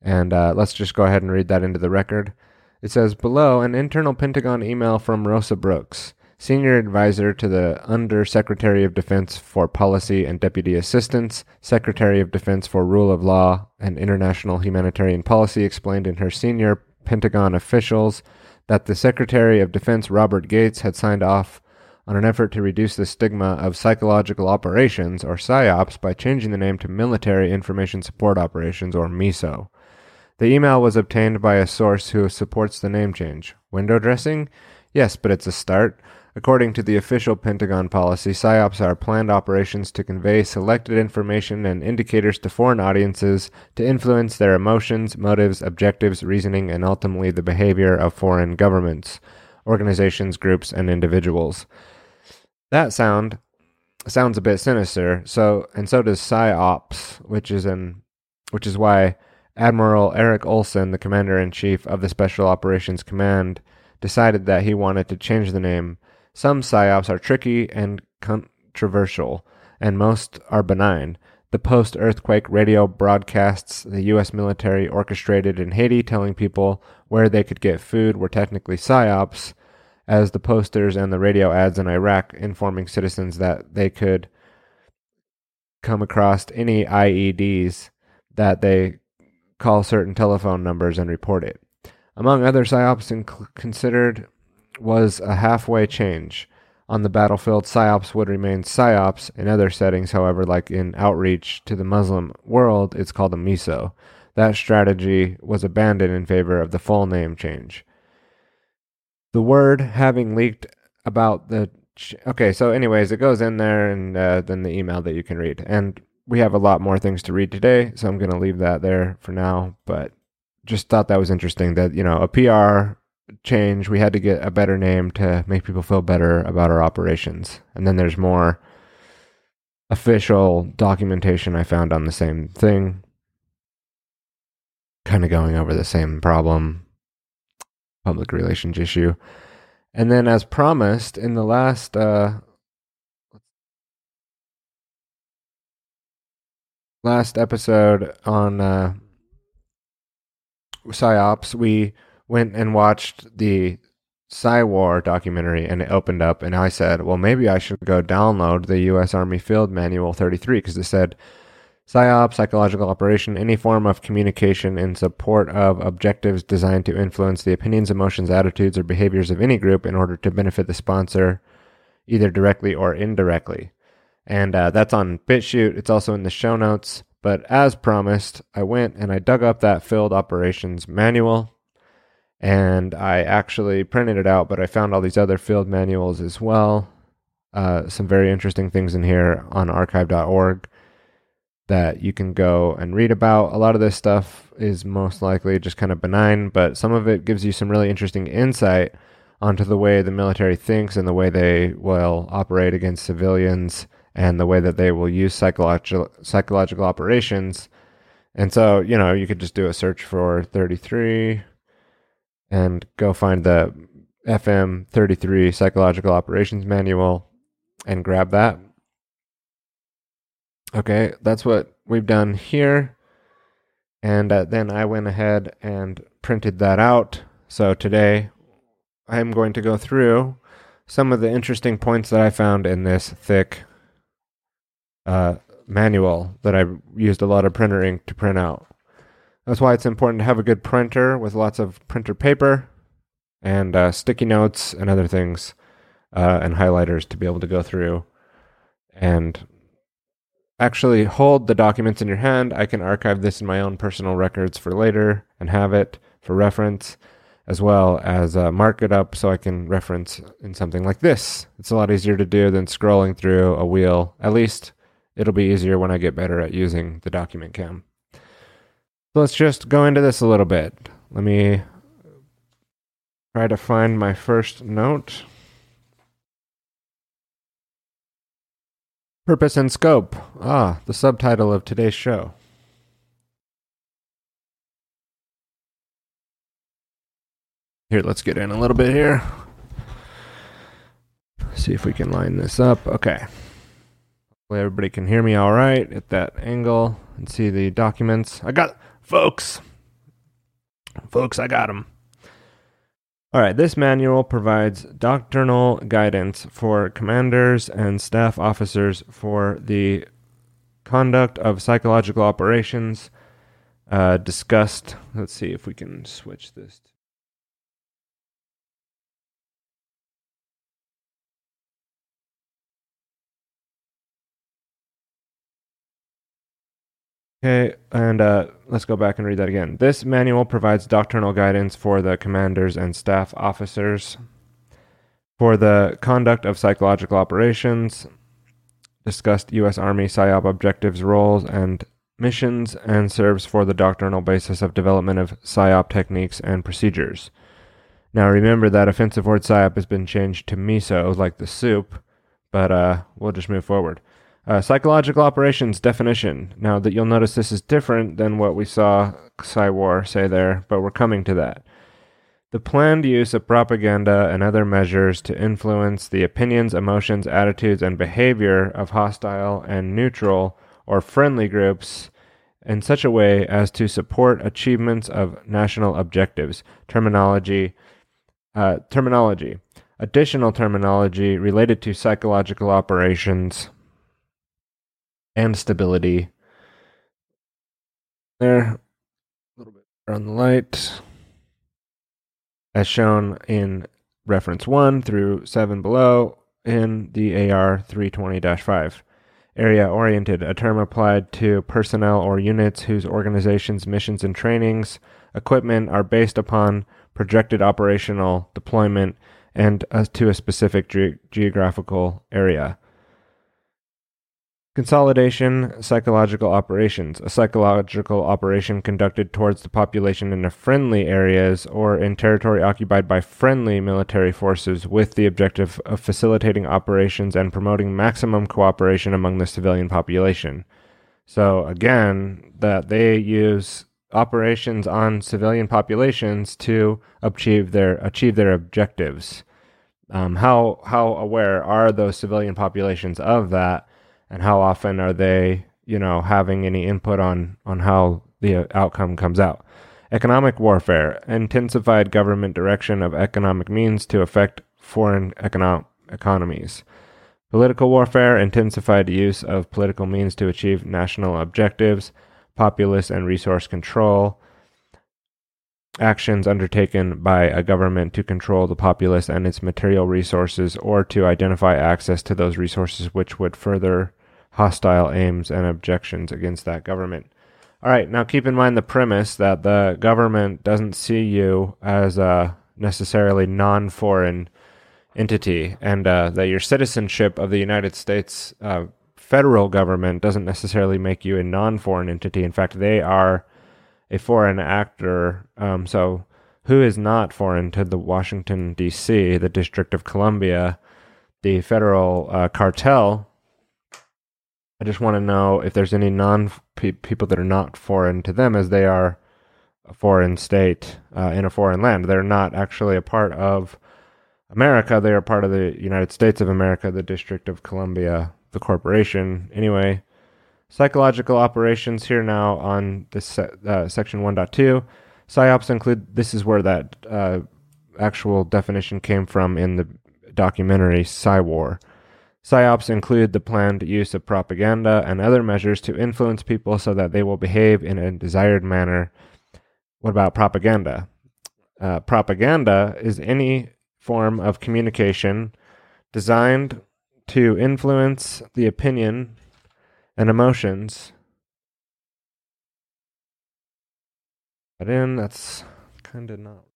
and uh, let's just go ahead and read that into the record. It says below an internal Pentagon email from Rosa Brooks, Senior Advisor to the Under Secretary of Defense for Policy and Deputy Assistance, Secretary of Defense for Rule of Law and International Humanitarian Policy, explained in her senior Pentagon officials that the Secretary of Defense Robert Gates had signed off on an effort to reduce the stigma of psychological operations, or PSYOPs, by changing the name to Military Information Support Operations, or MISO. The email was obtained by a source who supports the name change. Window dressing? Yes, but it's a start. According to the official Pentagon policy, PSYOPs are planned operations to convey selected information and indicators to foreign audiences to influence their emotions, motives, objectives, reasoning, and ultimately the behavior of foreign governments, organizations, groups, and individuals. That sound sounds a bit sinister. So and so does PSYOPs, which is an which is why Admiral Eric Olson, the commander in chief of the Special Operations Command, decided that he wanted to change the name. Some PSYOPs are tricky and controversial, and most are benign. The post earthquake radio broadcasts the U.S. military orchestrated in Haiti telling people where they could get food were technically PSYOPs, as the posters and the radio ads in Iraq informing citizens that they could come across any IEDs that they call certain telephone numbers and report it. Among other psyops inc- considered was a halfway change. On the battlefield, psyops would remain psyops. In other settings, however, like in outreach to the Muslim world, it's called a miso. That strategy was abandoned in favor of the full name change. The word having leaked about the ch- okay, so anyways, it goes in there and uh, then the email that you can read. And we have a lot more things to read today, so I'm going to leave that there for now. But just thought that was interesting that, you know, a PR change, we had to get a better name to make people feel better about our operations. And then there's more official documentation I found on the same thing, kind of going over the same problem, public relations issue. And then, as promised, in the last uh, last episode on uh, psyops, we went and watched the Psywar documentary, and it opened up, and I said, "Well, maybe I should go download the U.S. Army Field Manual 33 because it said." PSYOP, psychological operation, any form of communication in support of objectives designed to influence the opinions, emotions, attitudes, or behaviors of any group in order to benefit the sponsor, either directly or indirectly and uh, that's on BitChute. It's also in the show notes. But as promised, I went and I dug up that field operations manual and I actually printed it out, but I found all these other field manuals as well. Uh, some very interesting things in here on archive.org. that you can go and read about. A lot of this stuff is most likely just kind of benign, but some of it gives you some really interesting insight onto the way the military thinks and the way they will operate against civilians and the way that they will use psychological psychological operations. And so, you know, you could just do a search for 33 and go find the FM 33 psychological operations manual and grab that. Okay, that's what we've done here. And uh, then I went ahead and printed that out. So today I'm going to go through some of the interesting points that I found in this thick uh, manual that I used a lot of printer ink to print out. That's why it's important to have a good printer with lots of printer paper and uh, sticky notes and other things uh, and highlighters to be able to go through and actually hold the documents in your hand. I can archive this in my own personal records for later and have it for reference, as well as uh, mark it up so I can reference in something like this. It's a lot easier to do than scrolling through a wheel. At least it'll be easier when I get better at using the document cam. So let's just go into this a little bit. Let me try to find my first note. Purpose and scope. Ah, the subtitle of today's show. Here, let's get in a little bit here. See if we can line this up. Okay. Hopefully everybody can hear me all right at that angle and see the documents. I got folks. Folks, I got them. All right, this manual provides doctrinal guidance for commanders and staff officers for the conduct of psychological operations uh, discussed. Let's see if we can switch this. Okay, and uh, let's go back and read that again. This manual provides doctrinal guidance for the commanders and staff officers for the conduct of psychological operations, discussed U.S. Army PSYOP objectives, roles, and missions, and serves for the doctrinal basis of development of PSYOP techniques and procedures. Now remember that offensive word PSYOP has been changed to MISO, like the soup, but uh, we'll just move forward. Uh, psychological operations definition. Now that you'll notice this is different than what we saw Psywar say there, but we're coming to that. The planned use of propaganda and other measures to influence the opinions, emotions, attitudes, and behavior of hostile and neutral or friendly groups in such a way as to support achievements of national objectives. Terminology. Uh, terminology. Additional terminology related to psychological operations and stability. There, a little bit on the light, as shown in reference 1 through 7 below in the AR 320 5. Area oriented, a term applied to personnel or units whose organizations, missions, and trainings, equipment are based upon projected operational deployment and uh, to a specific ge- geographical area. Consolidation psychological operations. A psychological operation conducted towards the population in friendly areas or in territory occupied by friendly military forces with the objective of facilitating operations and promoting maximum cooperation among the civilian population. So again, that they use operations on civilian populations to achieve their achieve their objectives. Um, how how aware are those civilian populations of that? And how often are they, you know, having any input on on how the uh, outcome comes out. Economic warfare, intensified government direction of economic means to affect foreign econo- economies. Political warfare, intensified use of political means to achieve national objectives, populace and resource control, actions undertaken by a government to control the populace and its material resources or to identify access to those resources which would further hostile aims and objections against that government. All right, now keep in mind the premise that the government doesn't see you as a necessarily non foreign entity and uh, that your citizenship of the United States uh, federal government doesn't necessarily make you a non-foreign entity. In fact, they are a foreign actor. Um, so, who is not foreign to the Washington D.C., the District of Columbia, the federal uh, cartel? I just want to know if there's any non pe- people that are not foreign to them, as they are a foreign state uh, in a foreign land. They're not actually a part of America. They are part of the United States of America, the District of Columbia, the corporation. Anyway, psychological operations here now on this uh, section 1.2. PSYOPs include, this is where that uh, actual definition came from in the documentary Psywar. PSYOPs include the planned use of propaganda and other measures to influence people so that they will behave in a desired manner. What about propaganda? Uh, propaganda is any form of communication designed to influence the opinion and emotions. But in that's kind of not.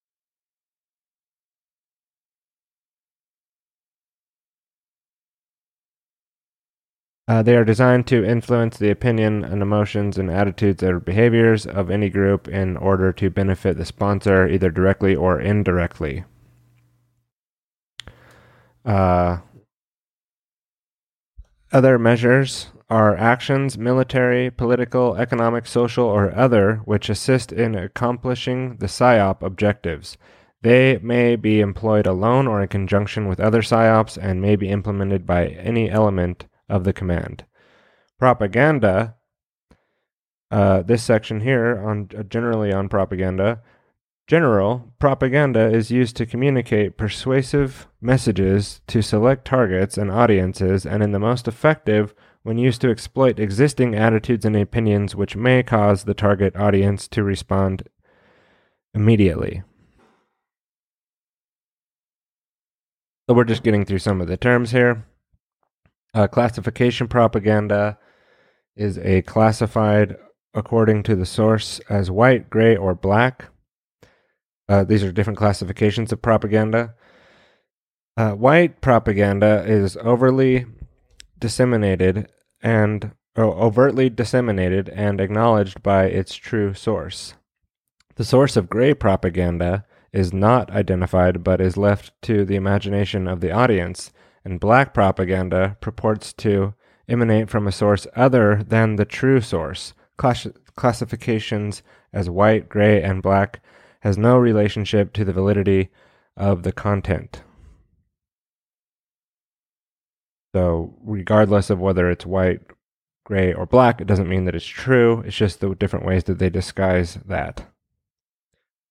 Uh, they are designed to influence the opinion and emotions and attitudes or behaviors of any group in order to benefit the sponsor either directly or indirectly. Uh, other measures are actions, military, political, economic, social, or other, which assist in accomplishing the PSYOP objectives. They may be employed alone or in conjunction with other PSYOPs and may be implemented by any element of the command. Propaganda, uh, this section here on uh, generally on propaganda, General propaganda is used to communicate persuasive messages to select targets and audiences, and in the most effective when used to exploit existing attitudes and opinions which may cause the target audience to respond immediately. So we're just getting through some of the terms here. Uh, classification propaganda is a classified according to the source as white, gray, or black. Uh, these are different classifications of propaganda. Uh, white propaganda is overly disseminated and overtly disseminated and acknowledged by its true source. The source of gray propaganda is not identified but is left to the imagination of the audience, and black propaganda purports to emanate from a source other than the true source. Class- classifications as white, gray, and black has no relationship to the validity of the content. So, regardless of whether it's white, gray, or black, it doesn't mean that it's true. It's just the different ways that they disguise that.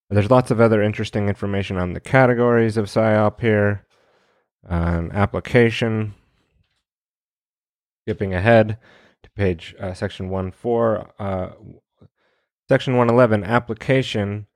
There's lots of other interesting information on the categories of PSYOP here. Application. Skipping ahead to page uh, section 1 4. Uh, section 111, application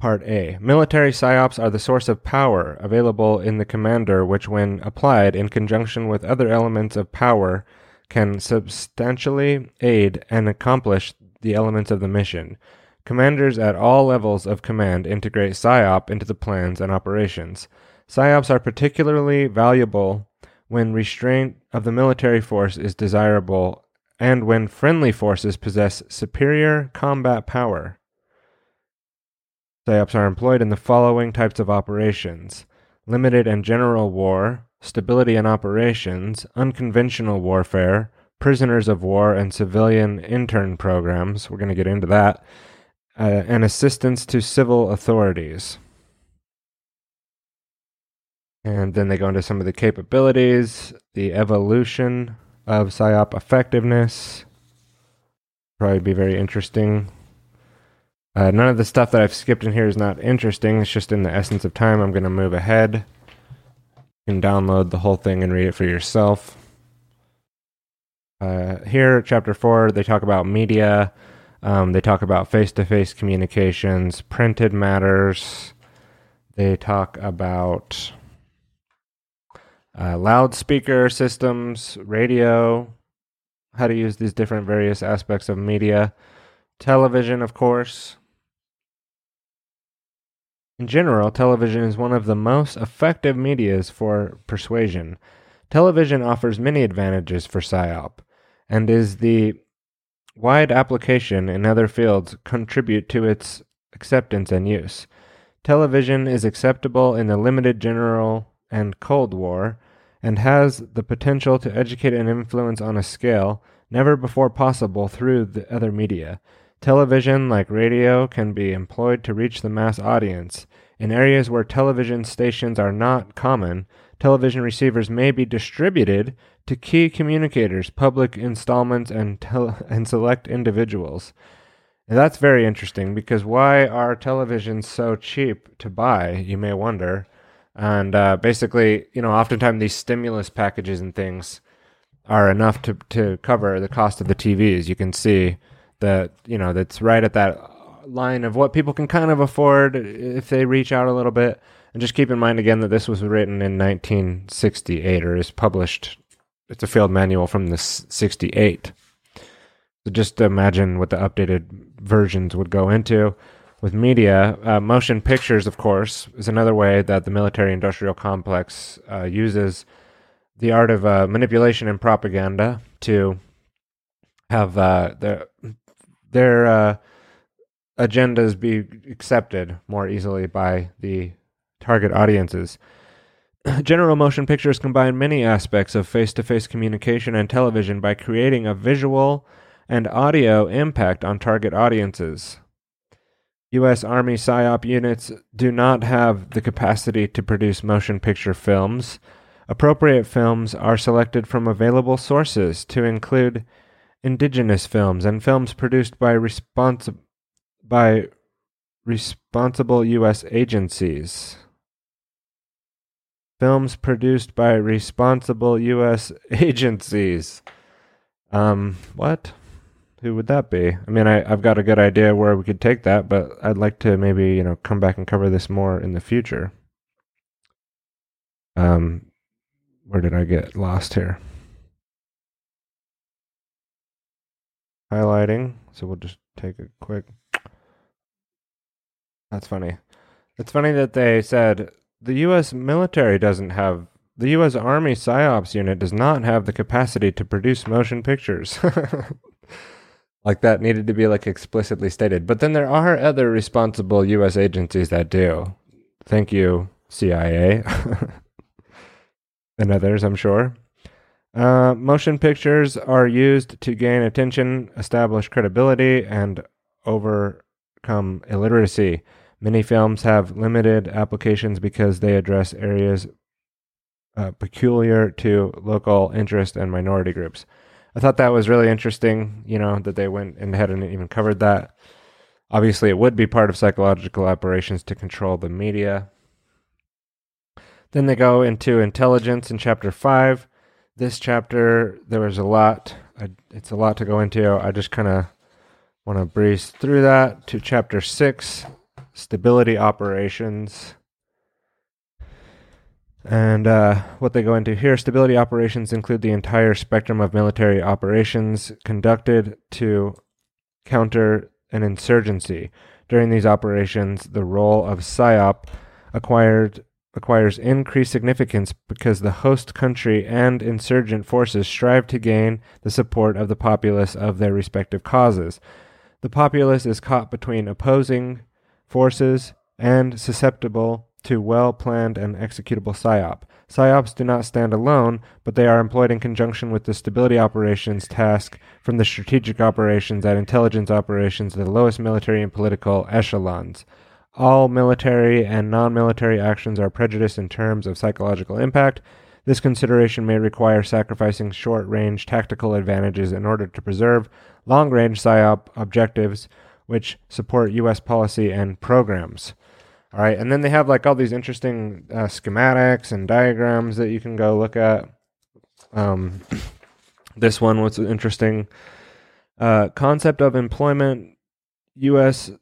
Part A. Military psyops are the source of power available in the commander, which, when applied in conjunction with other elements of power, can substantially aid and accomplish the elements of the mission. Commanders at all levels of command integrate PSYOP into the plans and operations. PSYOPs are particularly valuable when restraint of the military force is desirable and when friendly forces possess superior combat power. PSYOPs are employed in the following types of operations limited and general war, stability and operations, unconventional warfare, prisoners of war, and civilian intern programs. We're going to get into that. Uh, and assistance to civil authorities. And then they go into some of the capabilities, the evolution of PSYOP effectiveness. Probably be very interesting uh, none of the stuff that I've skipped in here is not interesting. It's just in the essence of time. I'm going to move ahead. You can download the whole thing and read it for yourself. Uh, here, chapter four, they talk about media. Um, they talk about face to face communications, printed matters. They talk about uh, loudspeaker systems, radio, how to use these different various aspects of media, television, of course, in general, television is one of the most effective medias for persuasion. Television offers many advantages for PSYOP and is the wide application in other fields contribute to its acceptance and use. Television is acceptable in the limited general and Cold War and has the potential to educate and influence on a scale never before possible through the other media. Television, like radio, can be employed to reach the mass audience. In areas where television stations are not common, television receivers may be distributed to key communicators, public installments, and, and select individuals. And that's very interesting because why are televisions so cheap to buy, you may wonder. And uh, basically, you know, oftentimes these stimulus packages and things are enough to, to cover the cost of the TVs. You can see that, you know, that's right at that line of what people can kind of afford if they reach out a little bit. And just keep in mind again that this was written in 1968 or is published. It's a field manual from the 68. So just imagine what the updated versions would go into. With media, uh, motion pictures, of course, is another way that the military industrial complex uh, uses the art of uh, manipulation and propaganda to have uh, their their uh, agendas be accepted more easily by the target audiences. *clears throat* General Motion Pictures combine many aspects of face to face communication and television by creating a visual and audio impact on target audiences. U.S. Army PSYOP units do not have the capacity to produce motion picture films. Appropriate films are selected from available sources to include indigenous films and films produced by responsible by responsible U.S. agencies. Films produced by responsible U.S. *laughs* agencies. Um, what? Who would that be? I mean, I, I've got a good idea where we could take that, but I'd like to maybe, you know, come back and cover this more in the future. Um, where did I get lost here? Highlighting. So we'll just take a quick. That's funny. It's funny that they said the U.S. military doesn't have. The U.S. Army PSYOPs unit does not have the capacity to produce motion pictures. *laughs* like that needed to be like explicitly stated. But then there are other responsible U.S. agencies that do. Thank you, CIA, *laughs* and others, I'm sure. Uh, motion pictures are used to gain attention, establish credibility, and overcome illiteracy. Many films have limited applications because they address areas uh, peculiar to local interest and minority groups. I thought that was really interesting, you know, that they went and hadn't even covered that. Obviously, it would be part of psychological operations to control the media. Then they go into intelligence in chapter 5. This chapter, there was a lot. It's a lot to go into. I just kind of want to breeze through that to chapter 6 stability operations. And uh, what they go into here stability operations include the entire spectrum of military operations conducted to counter an insurgency. During these operations, the role of PSYOP acquired, acquires increased significance because the host country and insurgent forces strive to gain the support of the populace of their respective causes. The populace is caught between opposing forces and susceptible to well planned and executable PSYOP. PSYOPs do not stand alone, but they are employed in conjunction with the stability operations task from the strategic operations and intelligence operations of the lowest military and political echelons. All military and non military actions are prejudiced in terms of psychological impact. This consideration may require sacrificing short range tactical advantages in order to preserve long range PSYOP objectives which support U.S. policy and programs. All right, and then they have like all these interesting uh, schematics and diagrams that you can go look at. Um, this one was an interesting. Uh, concept of employment. U.S.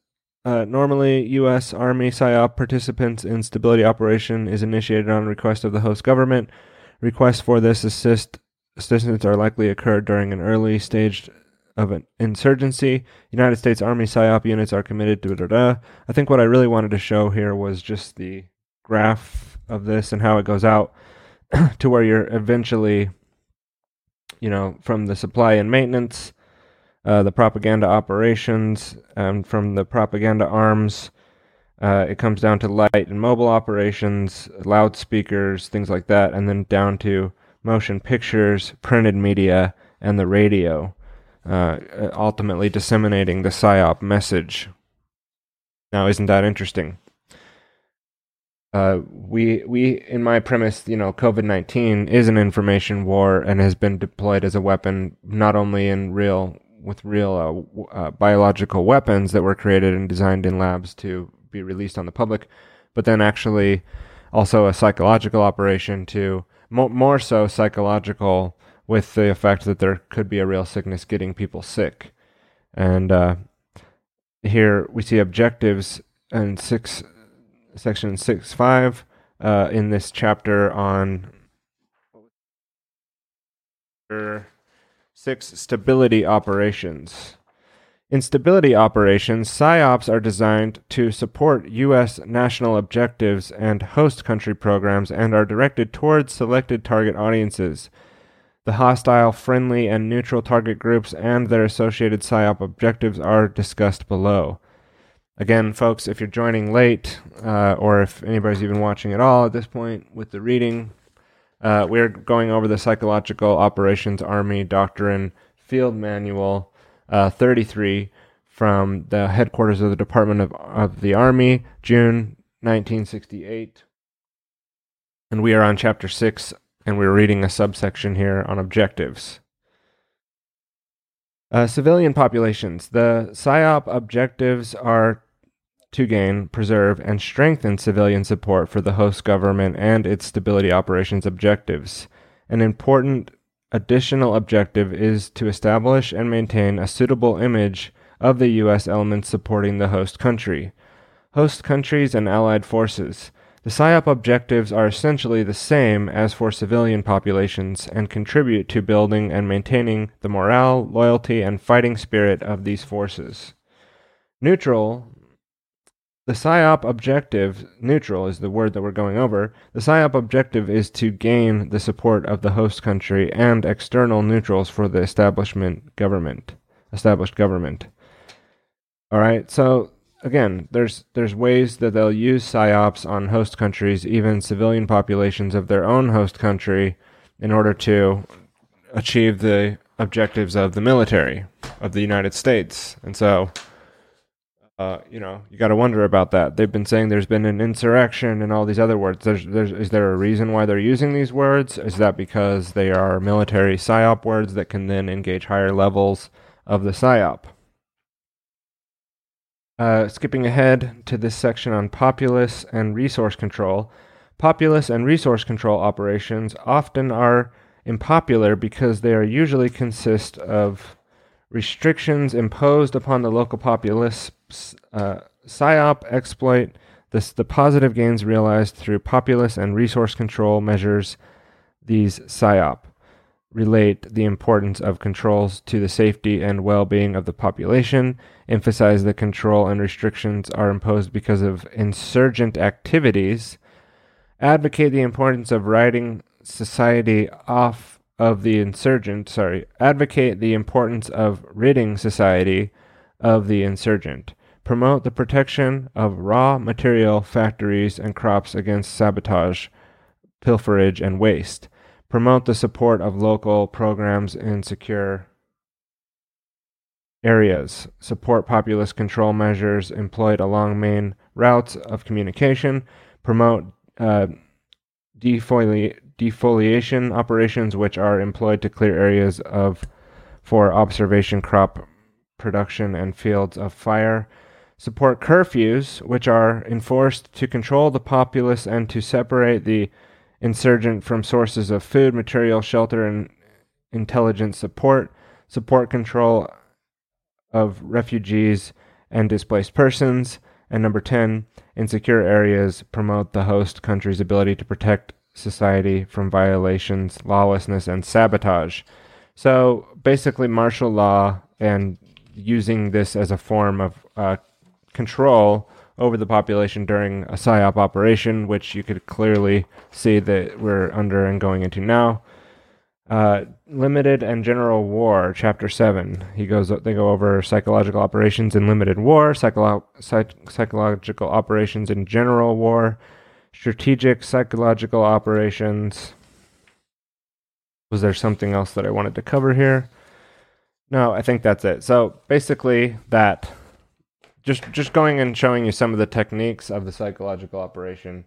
Uh, normally, U.S. Army PSYOP participants in stability operation is initiated on request of the host government. Requests for this assist assistance are likely occurred during an early stage of an insurgency. United States Army PSYOP units are committed to. Da, da. I think what I really wanted to show here was just the graph of this and how it goes out. *clears throat* to where you're eventually, you know, from the supply and maintenance, uh, the propaganda operations, and from the propaganda arms, uh, it comes down to light and mobile operations, loudspeakers, things like that, and then down to motion pictures, printed media, and the radio, uh, ultimately disseminating the PSYOP message. Now, isn't that interesting? Uh, we we in my premise, you know, COVID nineteen is an information war and has been deployed as a weapon not only in real with real uh, uh, biological weapons that were created and designed in labs to be released on the public, but then actually also a psychological operation to mo- more so psychological with the effect that there could be a real sickness getting people sick, and uh, here we see objectives in six section six five uh, in this chapter on six stability operations. In stability operations, PSYOPs are designed to support U.S. national objectives and host country programs and are directed towards selected target audiences. The hostile, friendly, and neutral target groups and their associated PSYOP objectives are discussed below. Again, folks, if you're joining late, uh, or if anybody's even watching at all at this point with the reading, uh, we're going over the Psychological Operations Army Doctrine Field Manual uh, 33 from the headquarters of the Department of, of the Army, June 1968. And we are on chapter 6, and we're reading a subsection here on objectives. Uh, civilian populations. The PSYOP objectives are to gain, preserve, and strengthen civilian support for the host government and its stability operations objectives. An important additional objective is to establish and maintain a suitable image of the U.S. elements supporting the host country. Host countries and allied forces. The PSYOP objectives are essentially the same as for civilian populations and contribute to building and maintaining the morale, loyalty, and fighting spirit of these forces. Neutral, the PSYOP objective, neutral is the word that we're going over. The PSYOP objective is to gain the support of the host country and external neutrals for the establishment government, established government. All right, so again, there's there's ways that they'll use psyops on host countries, even civilian populations of their own host country, in order to achieve the objectives of the military of the United States. And so uh, you know, you got to wonder about that. They've been saying there's been an insurrection and all these other words. There's, there's, is there a reason why they're using these words? Is that because they are military psyop words that can then engage higher levels of the psyop? Uh, skipping ahead to this section on populace and resource control. Populace and resource control operations often are unpopular because they are usually consist of restrictions imposed upon the local populace, uh, PSYOP exploit this, the positive gains realized through populace and resource control measures. These PSYOP relate the importance of controls to the safety and well being of the population, emphasize that control and restrictions are imposed because of insurgent activities, advocate the importance of writing society off of the insurgent, sorry, advocate the importance of ridding society of the insurgent, promote the protection of raw material factories and crops against sabotage, pilferage, and waste, promote the support of local programs in secure areas, support populist control measures employed along main routes of communication, promote uh, defoliate defoliation operations, which are employed to clear areas of for observation crop production and fields of fire. Support curfews, which are enforced to control the populace and to separate the insurgent from sources of food, material, shelter, and intelligence support. Support control of refugees and displaced persons. And number 10, in secure areas, promote the host country's ability to protect society from violations, lawlessness, and sabotage. So basically, martial law and using this as a form of uh, control over the population during a PSYOP operation, which you could clearly see that we're under and going into now. Uh, limited and general war, chapter seven. He goes. They go over psychological operations in limited war, psycholo- psych- psychological operations in general war, strategic psychological operations. Was there something else that I wanted to cover here? No, I think that's it. So basically, that just just going and showing you some of the techniques of the psychological operation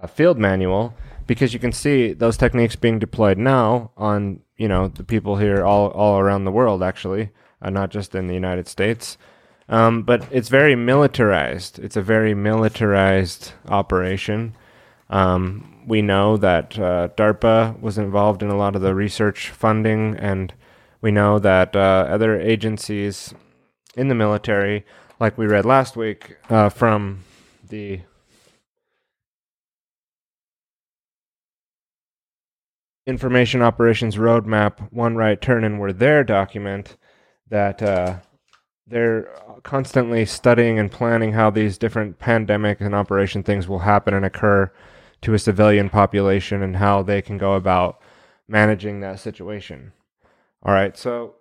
uh, field manual because you can see those techniques being deployed now on you know the people here all all around the world actually, uh, not just in the United States. Um, but it's very militarized. It's a very militarized operation. Um, we know that uh, DARPA was involved in a lot of the research funding, and we know that uh, other agencies in the military, like we read last week uh, from the Information Operations Roadmap, One Right Turn, and were their document that uh, they're constantly studying and planning how these different pandemic and operation things will happen and occur to a civilian population and how they can go about managing that situation. All right, so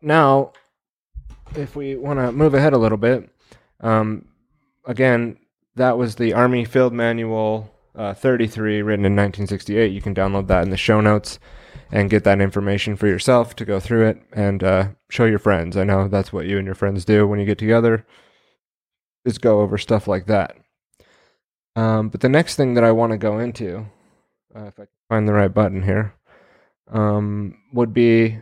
now if we want to move ahead a little bit, um, again, that was the Army Field Manual uh, 33, written in 1968. You can download that in the show notes and get that information for yourself to go through it and uh, show your friends. I know that's what you and your friends do when you get together, is go over stuff like that. Um, but the next thing that I want to go into, uh, if I can find the right button here, um, would be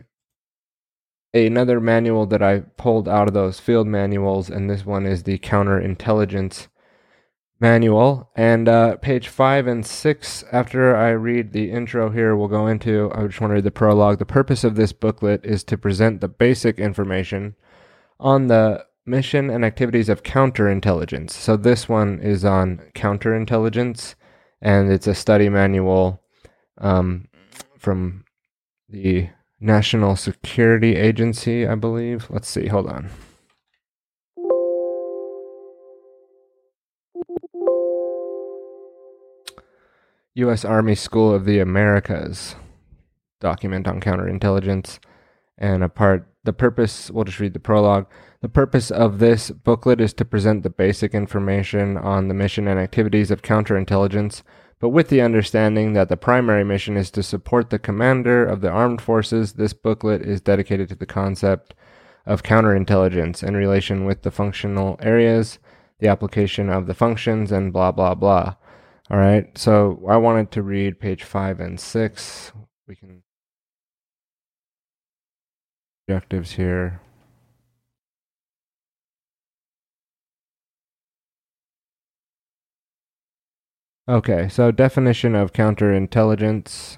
another manual that I pulled out of those field manuals, and this one is the counterintelligence manual. And uh, page five and six, after I read the intro here, we'll go into, I just want to read the prologue. The purpose of this booklet is to present the basic information on the mission and activities of counterintelligence. So this one is on counterintelligence, and it's a study manual um, from the National Security Agency, I believe. Let's see, hold on. U.S. Army School of the Americas document on counterintelligence. And a part, the purpose, we'll just read the prologue. The purpose of this booklet is to present the basic information on the mission and activities of counterintelligence, but with the understanding that the primary mission is to support the commander of the armed forces. This booklet is dedicated to the concept of counterintelligence in relation with the functional areas, the application of the functions, and blah, blah, blah. All right, so I wanted to read page five and six. We can objectives here. Okay, so definition of counterintelligence.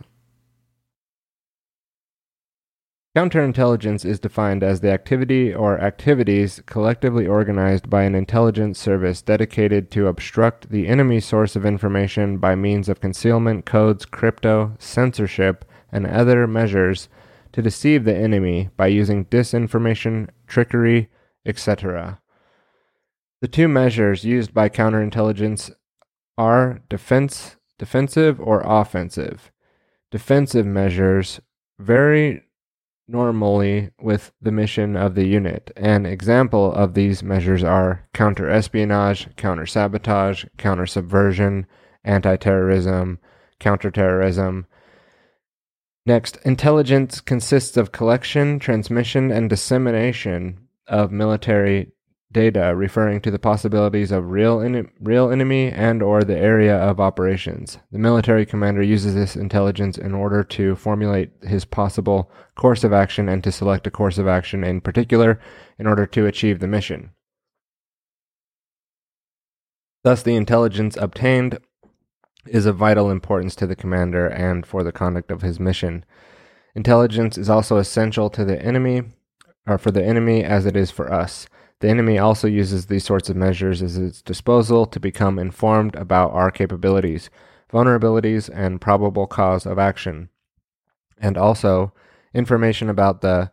Counterintelligence is defined as the activity or activities collectively organized by an intelligence service dedicated to obstruct the enemy source of information by means of concealment, codes, crypto, censorship, and other measures to deceive the enemy by using disinformation, trickery, etc. The two measures used by counterintelligence are defense, defensive or offensive. Defensive measures vary normally with the mission of the unit. An example of these measures are counter espionage, counter sabotage, counter subversion, anti terrorism, counterterrorism. Next, intelligence consists of collection, transmission, and dissemination of military data referring to the possibilities of real en- real enemy and or the area of operations. The military commander uses this intelligence in order to formulate his possible course of action and to select a course of action in particular in order to achieve the mission. Thus the intelligence obtained is of vital importance to the commander and for the conduct of his mission. Intelligence is also essential to the enemy or for the enemy as it is for us. The enemy also uses these sorts of measures at its disposal to become informed about our capabilities, vulnerabilities, and probable cause of action, and also information about the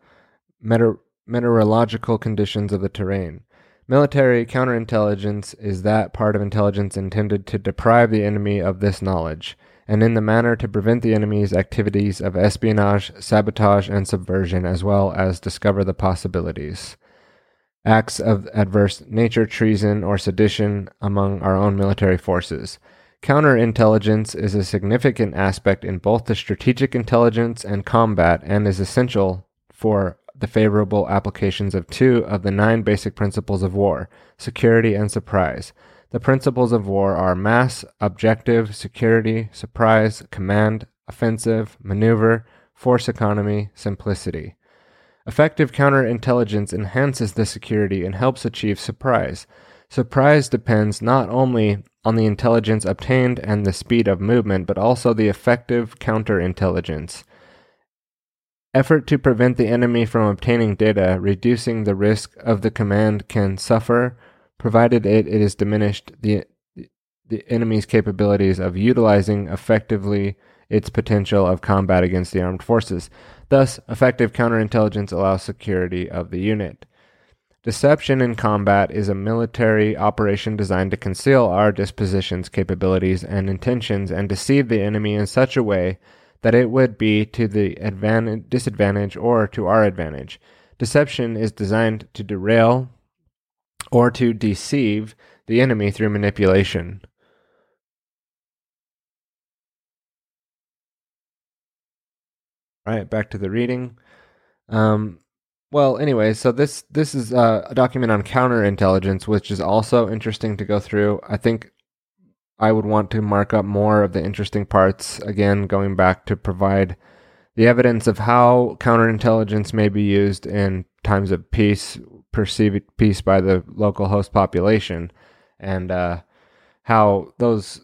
meteor- meteorological conditions of the terrain. Military counterintelligence is that part of intelligence intended to deprive the enemy of this knowledge, and in the manner to prevent the enemy's activities of espionage, sabotage, and subversion, as well as discover the possibilities. Acts of adverse nature, treason, or sedition among our own military forces. Counterintelligence is a significant aspect in both the strategic intelligence and combat and is essential for the favorable applications of two of the nine basic principles of war security and surprise. The principles of war are mass, objective, security, surprise, command, offensive, maneuver, force economy, simplicity. Effective counterintelligence enhances the security and helps achieve surprise. Surprise depends not only on the intelligence obtained and the speed of movement, but also the effective counterintelligence. Effort to prevent the enemy from obtaining data, reducing the risk of the command can suffer, provided it, it is diminished the, the enemy's capabilities of utilizing effectively its potential of combat against the armed forces. Thus, effective counterintelligence allows security of the unit. Deception in combat is a military operation designed to conceal our dispositions, capabilities, and intentions and deceive the enemy in such a way that it would be to the advantage, disadvantage or to our advantage. Deception is designed to derail or to deceive the enemy through manipulation. Right, back to the reading. Um, well, anyway, so this this is uh, a document on counterintelligence, which is also interesting to go through. I think I would want to mark up more of the interesting parts, again, going back to provide the evidence of how counterintelligence may be used in times of peace, perceived peace by the local host population, and uh, how those.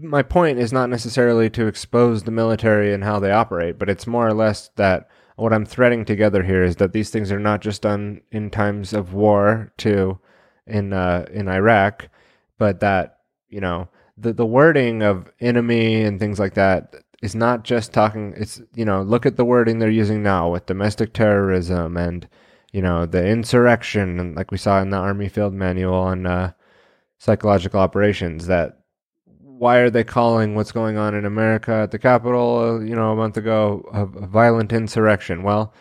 My point is not necessarily to expose the military and how they operate, but it's more or less that what I'm threading together here is that these things are not just done in times of war too in uh, in Iraq, but that you know the the wording of enemy and things like that is not just talking it's you know look at the wording they're using now with domestic terrorism and you know the insurrection and like we saw in the army field manual on uh, psychological operations that why are they calling what's going on in america at the capitol uh, you know a month ago a, violent insurrection? Well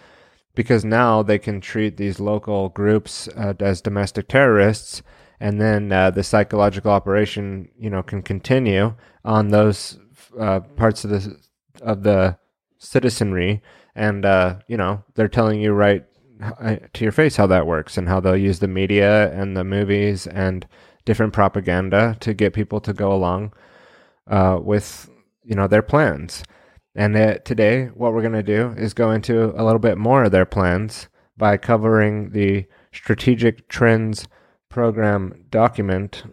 because now they can treat these local groups uh, as domestic terrorists and then uh, the psychological operation, you know, can continue on those uh, parts of the of the citizenry, and uh, you know, they're telling you right uh, to your face how that works and how they'll use the media and the movies and different propaganda to get people to go along uh, with you know their plans. And today, what we're going to do is go into a little bit more of their plans by covering the strategic trends program document,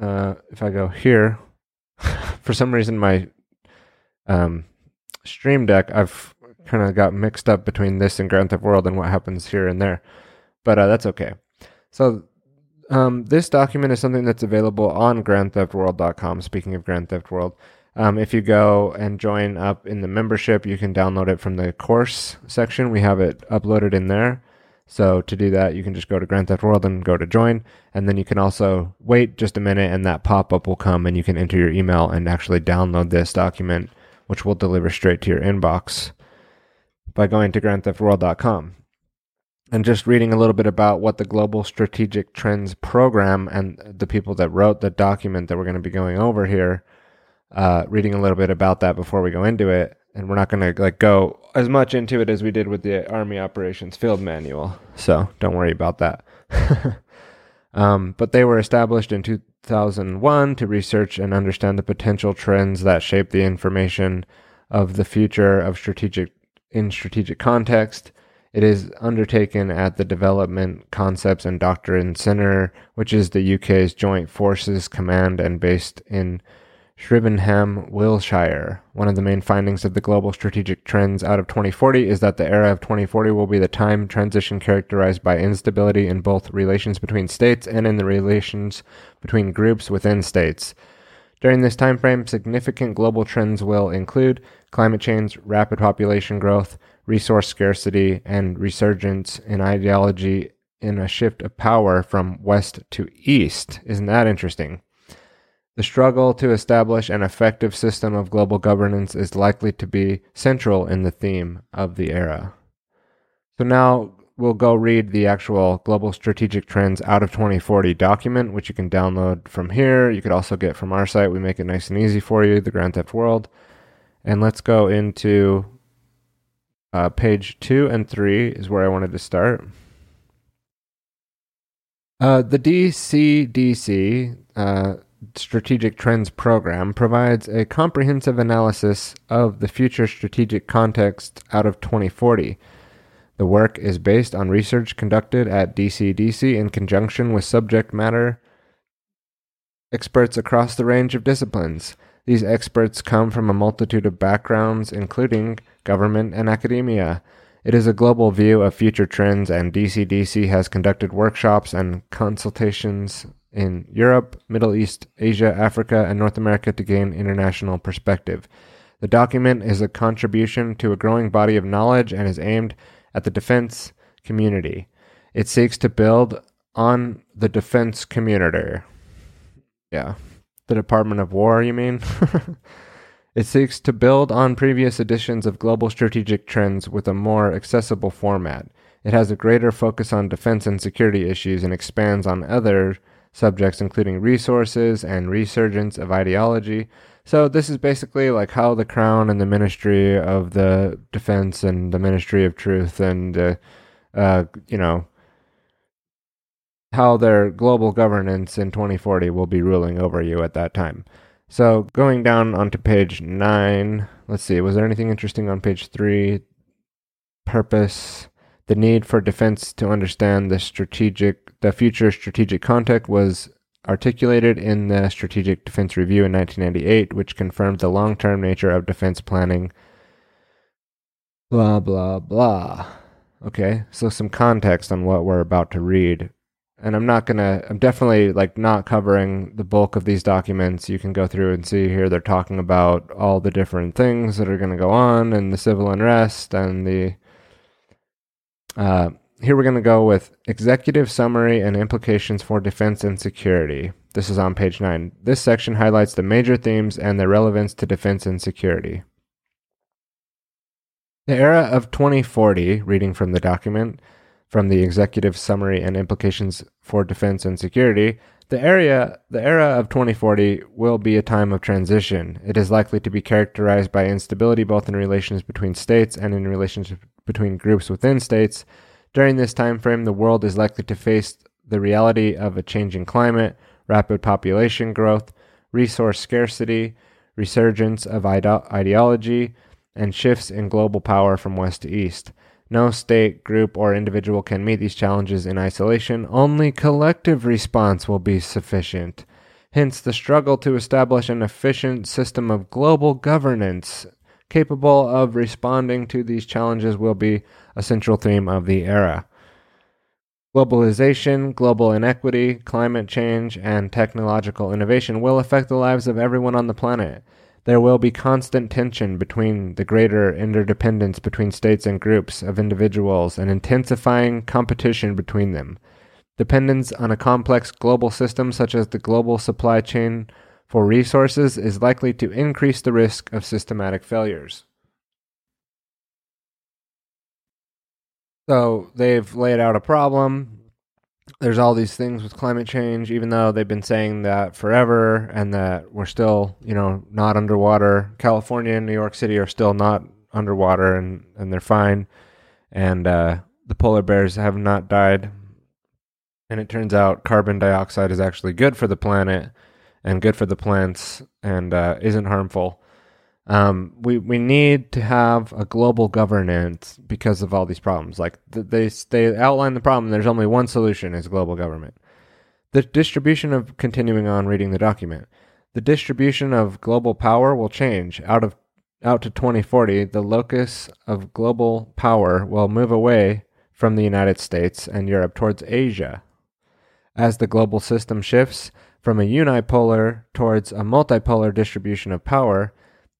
uh, if I go here, *laughs* for some reason my um, Stream Deck, I've kind of got mixed up between this and Grand Theft World and what happens here and there, but uh, that's okay. So um, this document is something that's available on GrandTheftWorld.com. Speaking of Grand Theft World, um, if you go and join up in the membership, you can download it from the course section. We have it uploaded in there. So to do that, you can just go to Grand Theft World and go to join, and then you can also wait just a minute, and that pop up will come, and you can enter your email and actually download this document, which will deliver straight to your inbox by going to GrandTheftWorld.com and just reading a little bit about what the Global Strategic Trends Program and the people that wrote the document that we're going to be going over here, uh, reading a little bit about that before we go into it and we're not going to like go as much into it as we did with the Army Operations Field Manual. So don't worry about that. *laughs* um, but they were established in 2001 to research and understand the potential trends that shape the information of the future of strategic in strategic context. It is undertaken at the Development Concepts and Doctrine Center, which is the UK's Joint Forces Command and based in Shrivenham, Wiltshire. One of the main findings of the global strategic trends out of 2040 is that the era of 2040 will be the time transition characterized by instability in both relations between states and in the relations between groups within states. During this time frame, significant global trends will include climate change, rapid population growth, resource scarcity, and resurgence in ideology in a shift of power from west to east. Isn't that interesting? The struggle to establish an effective system of global governance is likely to be central in the theme of the era. So now we'll go read the actual Global Strategic Trends out of 2040 document, which you can download from here. You could also get from our site. We make it nice and easy for you, the Grand Theft World. And let's go into uh, page two and three, is where I wanted to start. Uh, the DCDC, uh, Strategic Trends Program provides a comprehensive analysis of the future strategic context out of 2040. The work is based on research conducted at DCDC in conjunction with subject matter experts across the range of disciplines. These experts come from a multitude of backgrounds, including government and academia. It is a global view of future trends, and DCDC has conducted workshops and consultations in Europe, Middle East, Asia, Africa, and North America to gain international perspective. The document is a contribution to a growing body of knowledge and is aimed at the defense community. It seeks to build on the defense community. Yeah. The Department of War, you mean? *laughs* it seeks to build on previous editions of Global Strategic Trends with a more accessible format. It has a greater focus on defense and security issues and expands on other subjects, including resources and resurgence of ideology. So, this is basically like how the crown and the ministry of the defense and the ministry of truth and, uh, uh, you know, how their global governance in 2040 will be ruling over you at that time. So, going down onto page nine, let's see, was there anything interesting on page three? Purpose. The need for defense to understand the strategic, the future strategic context was articulated in the Strategic Defense Review in 1998, which confirmed the long term nature of defense planning. Blah, blah, blah. Okay, so some context on what we're about to read. And I'm not gonna, I'm definitely like not covering the bulk of these documents. You can go through and see here they're talking about all the different things that are gonna go on and the civil unrest and the. Uh, here we're going to go with executive summary and implications for defense and security. This is on page 9. This section highlights the major themes and their relevance to defense and security. The era of 2040, reading from the document from the executive summary and implications for defense and security, the area the era of 2040 will be a time of transition. It is likely to be characterized by instability both in relations between states and in relations between groups within states during this time frame, the world is likely to face the reality of a changing climate, rapid population growth, resource scarcity, resurgence of ide- ideology, and shifts in global power from west to east. No state, group, or individual can meet these challenges in isolation. Only collective response will be sufficient. Hence, the struggle to establish an efficient system of global governance capable of responding to these challenges will be a central theme of the era. Globalization, global inequity, climate change, and technological innovation will affect the lives of everyone on the planet. There will be constant tension between the greater interdependence between states and groups of individuals and intensifying competition between them. Dependence on a complex global system such as the global supply chain for resources is likely to increase the risk of systematic failures. So they've laid out a problem. There's all these things with climate change, even though they've been saying that forever and that we're still, you know, not underwater. California and New York City are still not underwater and, and they're fine. And uh, the polar bears have not died. And it turns out carbon dioxide is actually good for the planet and good for the plants and uh, isn't harmful. Um, we we need to have a global governance because of all these problems. Like they they outline the problem. There's only one solution: is global government. The distribution of continuing on reading the document. The distribution of global power will change out of out to 2040. The locus of global power will move away from the United States and Europe towards Asia. As the global system shifts from a unipolar towards a multipolar distribution of power,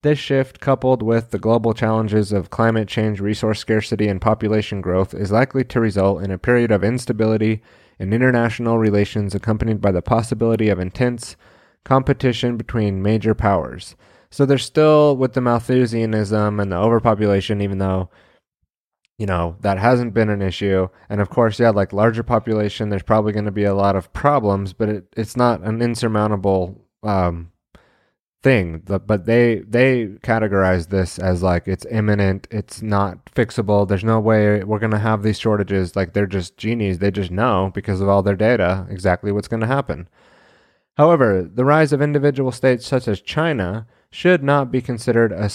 This shift, coupled with the global challenges of climate change, resource scarcity, and population growth, is likely to result in a period of instability in international relations accompanied by the possibility of intense competition between major powers. So they're still with the Malthusianism and the overpopulation, even though, you know, that hasn't been an issue. And of course, yeah, like larger population, there's probably going to be a lot of problems, but it, it's not an insurmountable um, thing. But they they categorize this as like it's imminent, it's not fixable. There's no way we're going to have these shortages. Like they're just genies. They just know because of all their data exactly what's going to happen. However, the rise of individual states such as China should not be considered a,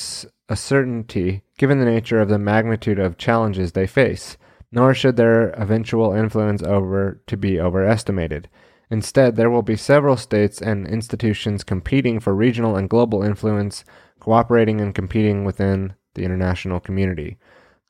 a certainty given the nature of the magnitude of challenges they face, nor should their eventual influence over to be overestimated. Instead, there will be several states and institutions competing for regional and global influence, cooperating and competing within the international community.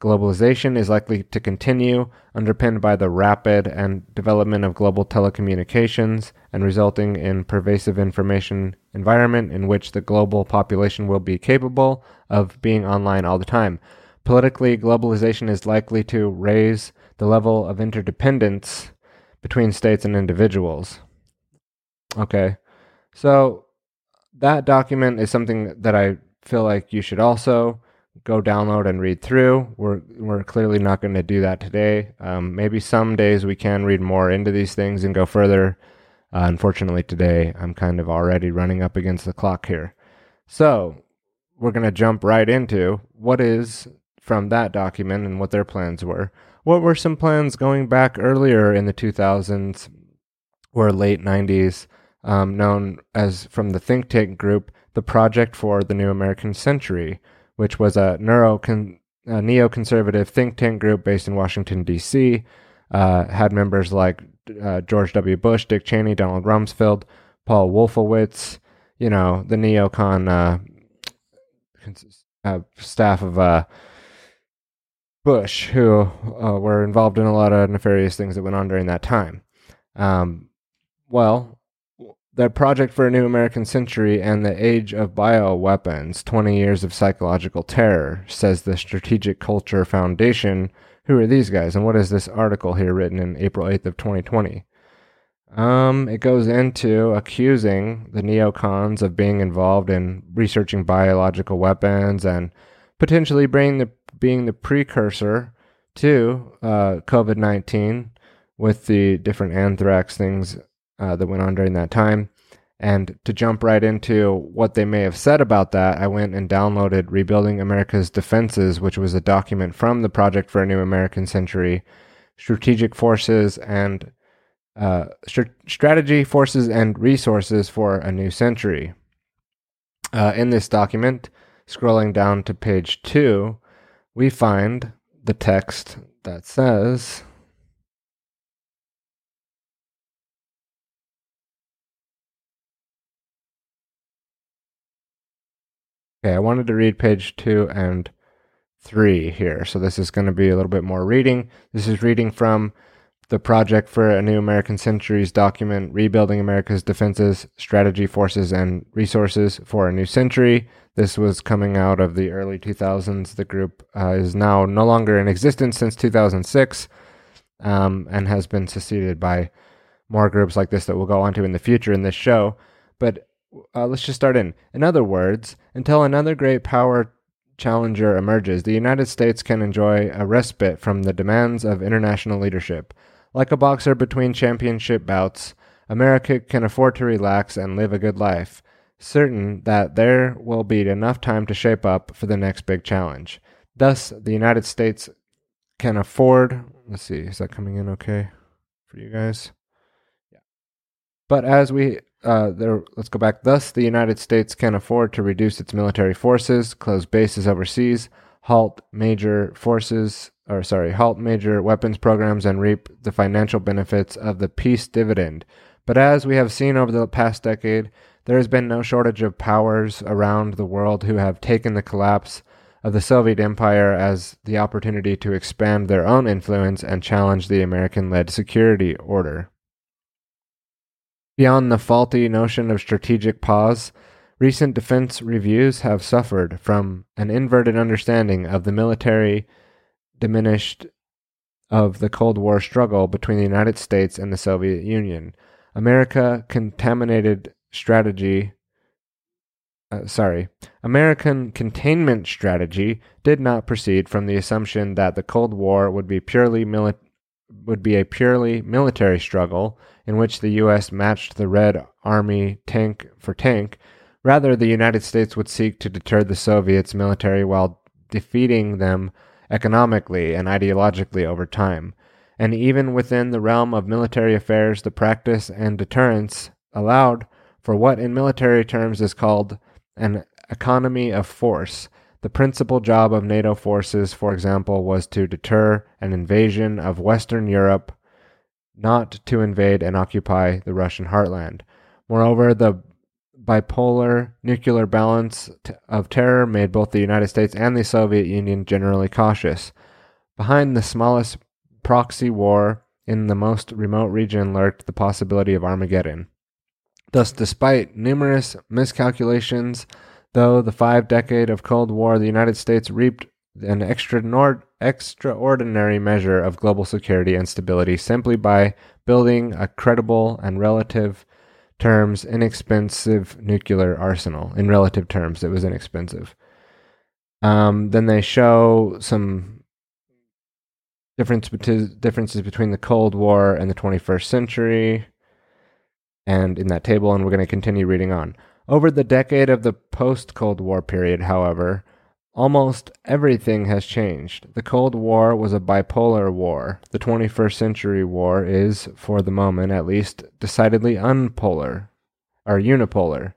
Globalization is likely to continue, underpinned by the rapid and development of global telecommunications and resulting in pervasive information environment in which the global population will be capable of being online all the time. Politically, globalization is likely to raise the level of interdependence between states and individuals. Okay. So that document is something that I feel like you should also go download and read through. We're we're clearly not going to do that today. Um, maybe some days we can read more into these things and go further. Uh, unfortunately, today I'm kind of already running up against the clock here. So we're going to jump right into what is from that document and what their plans were. What were some plans going back earlier in the 2000s or late 90s, um, known as from the think tank group, the Project for the New American Century, which was a a neoconservative think tank group based in Washington D.C. Uh, had members like uh, George W. Bush, Dick Cheney, Donald Rumsfeld, Paul Wolfowitz, you know, the neocon uh, uh staff of uh, Bush, who uh, were involved in a lot of nefarious things that went on during that time. Um, well, the Project for a New American Century and the Age of Bioweapons 20 Years of Psychological Terror, says the Strategic Culture Foundation. Who are these guys, and what is this article here written in April 8th of 2020? Um, it goes into accusing the neocons of being involved in researching biological weapons and potentially bringing the being the precursor to uh, COVID 19 with the different anthrax things uh, that went on during that time. And to jump right into what they may have said about that, I went and downloaded Rebuilding America's Defenses, which was a document from the Project for a New American Century, Strategic Forces and uh, st- Strategy, Forces, and Resources for a New Century. Uh, in this document, scrolling down to page two, we find the text that says Okay, I wanted to read page two and three here. So this is going to be a little bit more reading. This is reading from the Project for a New American Centuries document, Rebuilding America's Defenses, Strategy, Forces, and Resources for a New Century. This was coming out of the early 2000s. The group uh, is now no longer in existence since 2006 um, and has been succeeded by more groups like this that we'll go on to in the future in this show. But uh, let's just start in. In other words, until another great power challenger emerges, the United States can enjoy a respite from the demands of international leadership. Like a boxer between championship bouts, America can afford to relax and live a good life certain that there will be enough time to shape up for the next big challenge. Thus, the United States can afford. Let's see, is that coming in okay for you guys? Yeah. But as we uh, there, let's go back. Thus, the United States can afford to reduce its military forces, close bases overseas, halt major forces, or sorry, halt major weapons programs, and reap the financial benefits of the peace dividend. But as we have seen over the past decade, there has been no shortage of powers around the world who have taken the collapse of the Soviet Empire as the opportunity to expand their own influence and challenge the American led security order. Beyond the faulty notion of strategic pause, Recent defense reviews have suffered from an inverted understanding of the military diminished of the Cold War struggle between the United States and the Soviet Union. America contaminated strategy uh, sorry, American containment strategy did not proceed from the assumption that the Cold War would be purely mili- would be a purely military struggle in which the U.S. matched the Red Army tank for tank. Rather, the United States would seek to deter the Soviets' military while defeating them economically and ideologically over time. And even within the realm of military affairs, the practice and deterrence allowed for what in military terms is called an economy of force. The principal job of NATO forces, for example, was to deter an invasion of Western Europe, not to invade and occupy the Russian heartland. Moreover, the bipolar nuclear balance of terror made both the United States and the Soviet Union generally cautious. Behind the smallest proxy war in the most remote region lurked the possibility of Armageddon. Thus, despite numerous miscalculations, though the five decade of Cold War, the United States reaped an extraordinary measure of global security and stability simply by building a credible and relative terms inexpensive nuclear arsenal. In relative terms, it was inexpensive. Um, then they show some difference differences between the Cold War and the 21st century and in that table, and we're going to continue reading on. Over the decade of the post Cold War period, however, almost everything has changed. The Cold War was a bipolar war. The 21st century war is, for the moment at least, decidedly unpolar, or unipolar.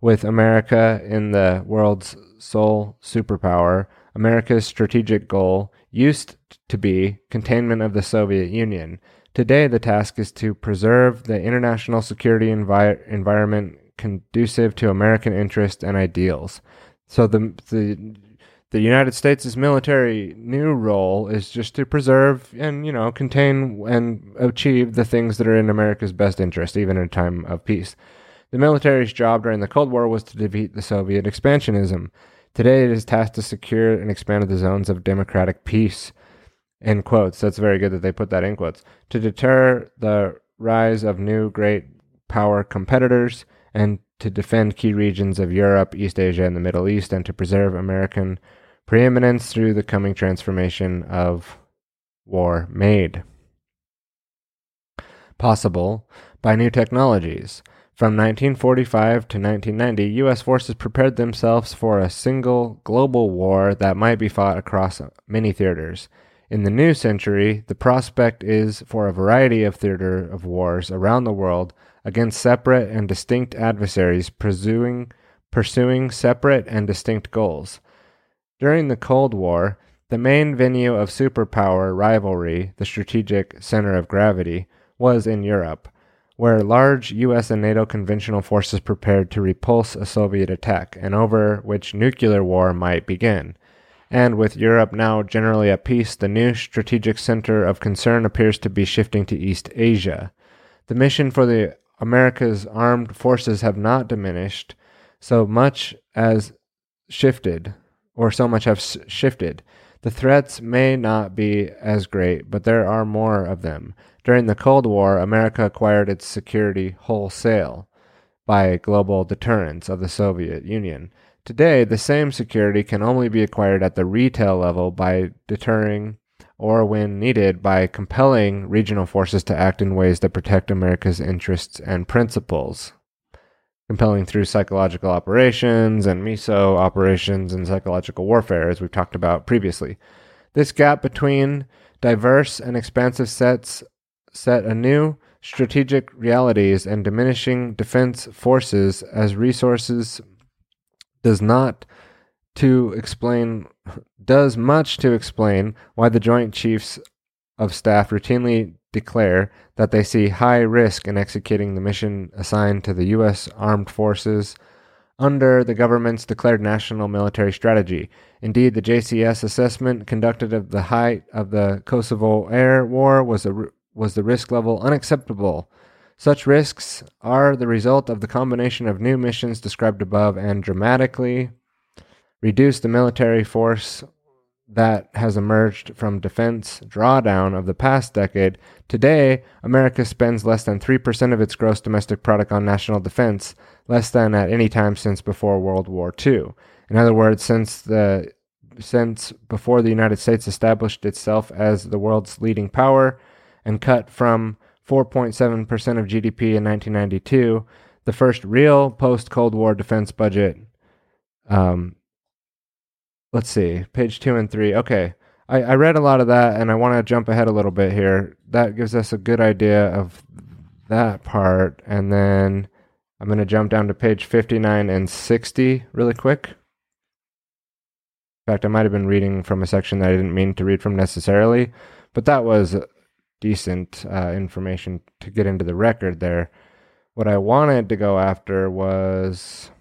With America in the world's sole superpower, America's strategic goal used to be containment of the Soviet Union. Today, the task is to preserve the international security envi- environment conducive to American interests and ideals. So the the the United States' military new role is just to preserve and you know contain and achieve the things that are in America's best interest, even in a time of peace. The military's job during the Cold War was to defeat the Soviet expansionism. Today, it is tasked to secure and expand the zones of democratic peace in quotes. That's very good that they put that in quotes. To deter the rise of new great power competitors and to defend key regions of Europe, East Asia, and the Middle East, and to preserve American preeminence through the coming transformation of war made possible by new technologies. From 1945 to 1990, U.S. forces prepared themselves for a single global war that might be fought across many theaters. In the new century, the prospect is for a variety of theater of wars around the world against separate and distinct adversaries pursuing, pursuing separate and distinct goals. During the Cold War, the main venue of superpower rivalry, the strategic center of gravity, was in Europe, where large US and NATO conventional forces prepared to repulse a Soviet attack, and over which nuclear war might begin. And with Europe now generally at peace, the new strategic center of concern appears to be shifting to East Asia. The mission for the America's armed forces have not diminished so much as shifted, or so much have shifted. The threats may not be as great, but there are more of them. During the Cold War, America acquired its security wholesale by global deterrence of the Soviet Union. Today, the same security can only be acquired at the retail level by deterring or, when needed, by compelling regional forces to act in ways that protect America's interests and principles. Compelling through psychological operations and MISO operations and psychological warfare, as we've talked about previously. This gap between diverse and expansive sets set anew strategic realities and diminishing defense forces as resources does not to explain does much to explain why the Joint Chiefs of Staff routinely declare that they see high risk in executing the mission assigned to the U.S. Armed Forces under the government's declared national military strategy. Indeed, the JCS assessment conducted of the height of the Kosovo Air War was a was the risk level unacceptable Such risks are the result of the combination of new missions described above and dramatically reduce the military force that has emerged from defense drawdown of the past decade. Today, America spends less than 3% of its gross domestic product on national defense, less than at any time since before World War II. In other words, since the since before the United States established itself as the world's leading power and cut from 4.7% of GDP in 1992, the first real post Cold War defense budget. Um, let's see, page two and three. Okay. I, I read a lot of that and I want to jump ahead a little bit here. That gives us a good idea of that part. And then I'm going to jump down to page 59 and 60 really quick. In fact, I might have been reading from a section that I didn't mean to read from necessarily, but that was decent uh, information to get into the record there. What I wanted to go after was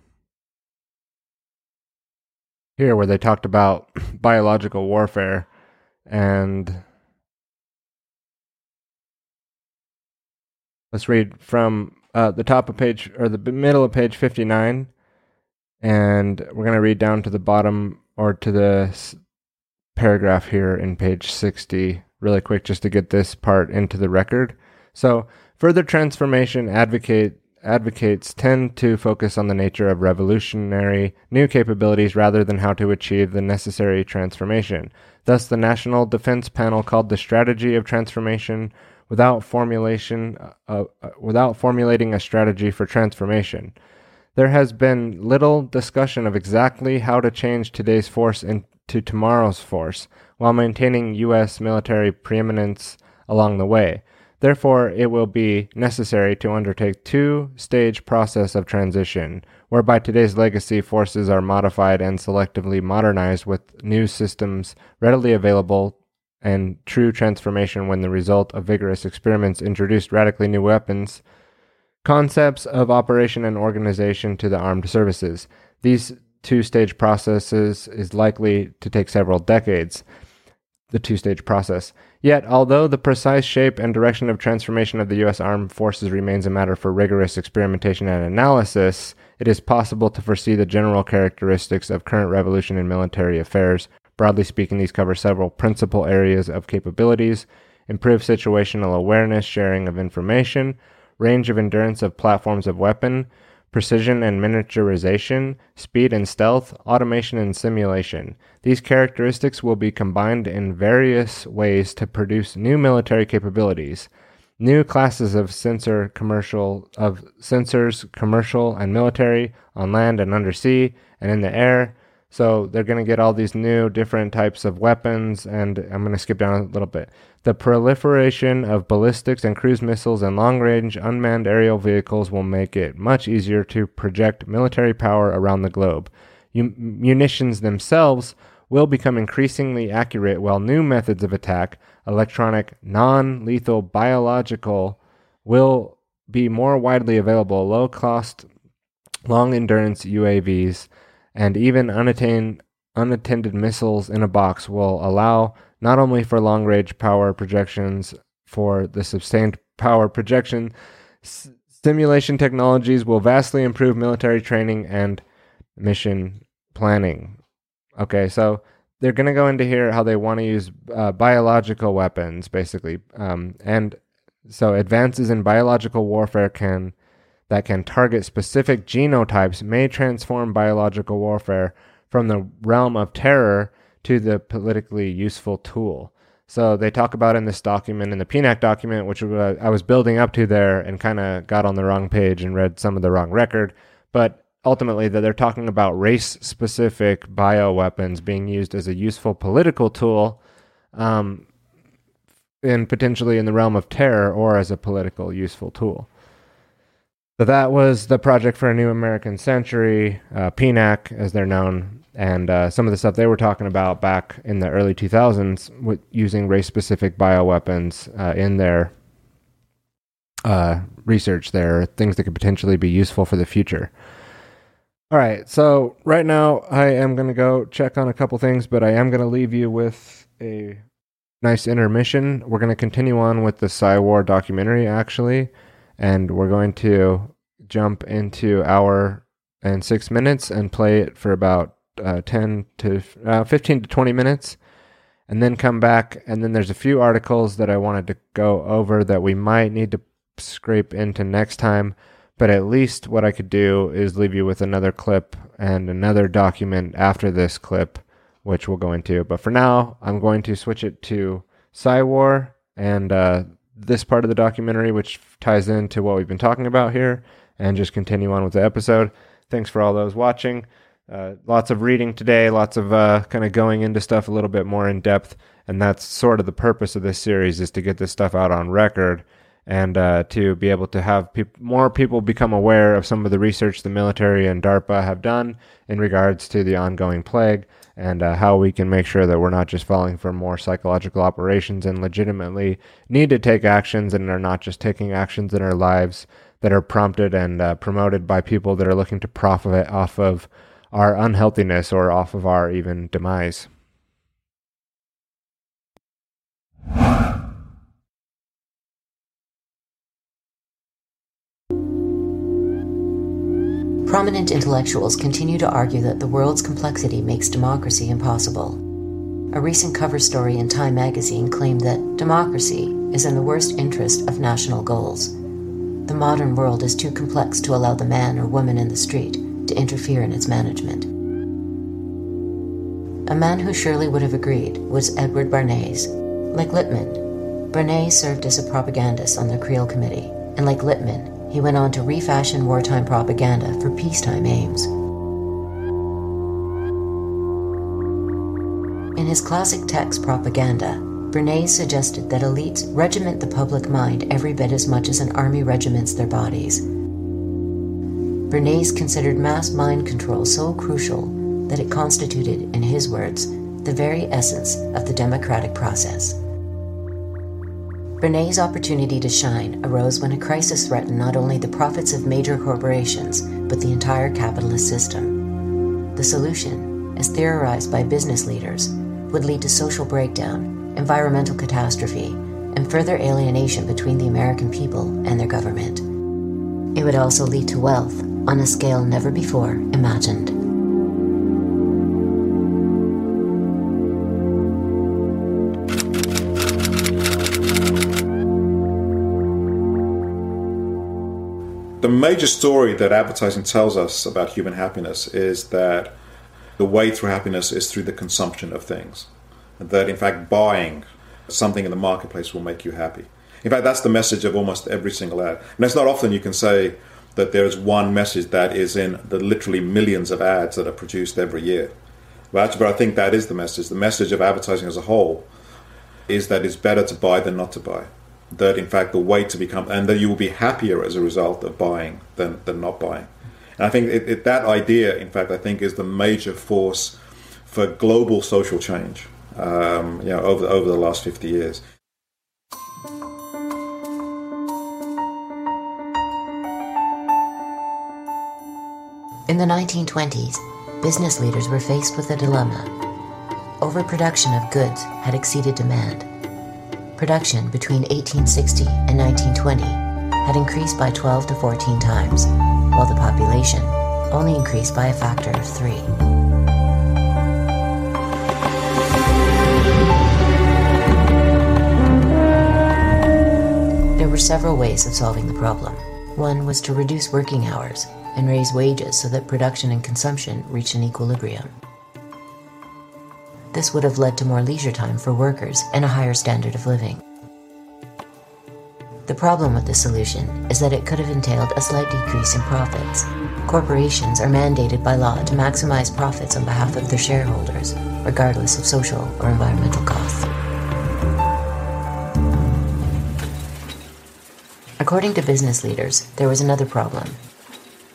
here where they talked about *laughs* biological warfare and let's read from uh, the top of page or the middle of page 59 and we're going to read down to the bottom or to the paragraph here in page 60 really quick just to get this part into the record so further transformation advocate advocates tend to focus on the nature of revolutionary new capabilities rather than how to achieve the necessary transformation. Thus, the National Defense Panel called the strategy of transformation without formulation uh, uh, without formulating a strategy for transformation. There has been little discussion of exactly how to change today's force into tomorrow's force while maintaining U.S. military preeminence along the way. Therefore, it will be necessary to undertake two-stage process of transition, whereby today's legacy forces are modified and selectively modernized with new systems readily available and true transformation when the result of vigorous experiments introduced radically new weapons, concepts of operation and organization to the armed services. These two-stage processes is likely to take several decades. The two-stage process. Yet, although the precise shape and direction of transformation of the U.S. Armed Forces remains a matter for rigorous experimentation and analysis, it is possible to foresee the general characteristics of current revolution in military affairs. Broadly speaking, these cover several principal areas of capabilities improved situational awareness, sharing of information, range of endurance of platforms of weapon, precision and miniaturization, speed and stealth, automation and simulation. These characteristics will be combined in various ways to produce new military capabilities. New classes of sensor commercial of sensors, commercial and military, on land and undersea and in the air. So they're going to get all these new different types of weapons, and I'm going to skip down a little bit. The proliferation of ballistics and cruise missiles and long range unmanned aerial vehicles will make it much easier to project military power around the globe. U- munitions themselves will become increasingly accurate, while new methods of attack, electronic, non lethal, biological, will be more widely available. Low cost, long endurance UAVs and even unattended missiles in a box will allow not only for long range power projections for the sustained power projection, s- simulation technologies will vastly improve military training and mission planning. Okay, so they're going to go into here how they want to use uh, biological weapons, basically, um, and so advances in biological warfare can that can target specific genotypes may transform biological warfare from the realm of terror to the politically useful tool. So they talk about in this document, in the PNAC document, which I was building up to there and kind of got on the wrong page and read some of the wrong record. But ultimately, that they're talking about race specific bioweapons being used as a useful political tool um, and potentially in the realm of terror or as a political useful tool. So that was the project for a new American century, uh, PNAC, as they're known, and uh, some of the stuff they were talking about back in the early 2000s with using race-specific bioweapons uh, in their uh, research there, things that could potentially be useful for the future. All right, so right now I am going to go check on a couple things, but I am going to leave you with a nice intermission. We're going to continue on with the Psy documentary, actually and we're going to jump into hour and six minutes and play it for about uh, 10 to uh, 15 to 20 minutes. And then come back and then there's a few articles that i wanted to go over that we might need to scrape into next time. But at least what i could do is leave you with another clip and another document after this clip which we'll go into. But for now i'm going to switch it to Psywar and uh, this part of the documentary which ties into what we've been talking about here and just continue on with the episode. Thanks for all those watching. Uh, lots of reading today, lots of uh, kind of going into stuff a little bit more in depth, and that's sort of the purpose of this series is to get this stuff out on record and uh, to be able to have peop- more people become aware of some of the research the military and DARPA have done in regards to the ongoing plague and uh, how we can make sure that we're not just falling for more psychological operations and legitimately need to take actions and are not just taking actions in our lives that are prompted and uh, promoted by people that are looking to profit off of our unhealthiness or off of our even demise. Prominent intellectuals continue to argue that the world's complexity makes democracy impossible. A recent cover story in Time magazine claimed that democracy is in the worst interest of national goals. The modern world is too complex to allow the man or woman in the street to interfere in its management. A man who surely would have agreed was Edward Bernays. Like Lippmann, Bernays served as a propagandist on the Creole Committee, and like Lippmann, he went on to refashion wartime propaganda for peacetime aims. In his classic text Propaganda, Bernays suggested that elites regiment the public mind every bit as much as an army regiments their bodies. Bernays considered mass mind control so crucial that it constituted, in his words, the very essence of the democratic process. Bernays' opportunity to shine arose when a crisis threatened not only the profits of major corporations, but the entire capitalist system. The solution, as theorized by business leaders, would lead to social breakdown, environmental catastrophe, and further alienation between the American people and their government. It would also lead to wealth on a scale never before imagined. Major story that advertising tells us about human happiness is that the way through happiness is through the consumption of things. That in fact, buying something in the marketplace will make you happy. In fact, that's the message of almost every single ad. And it's not often you can say that there is one message that is in the literally millions of ads that are produced every year. But I think that is the message. The message of advertising as a whole is that it's better to buy than not to buy. That in fact the way to become, and that you will be happier as a result of buying than, than not buying. And I think it, it, that idea, in fact, I think is the major force for global social change. Um, you know, over over the last fifty years. In the 1920s, business leaders were faced with a dilemma. Overproduction of goods had exceeded demand. Production between 1860 and 1920 had increased by 12 to 14 times, while the population only increased by a factor of three. There were several ways of solving the problem. One was to reduce working hours and raise wages so that production and consumption reached an equilibrium. This would have led to more leisure time for workers and a higher standard of living. The problem with this solution is that it could have entailed a slight decrease in profits. Corporations are mandated by law to maximize profits on behalf of their shareholders, regardless of social or environmental costs. According to business leaders, there was another problem.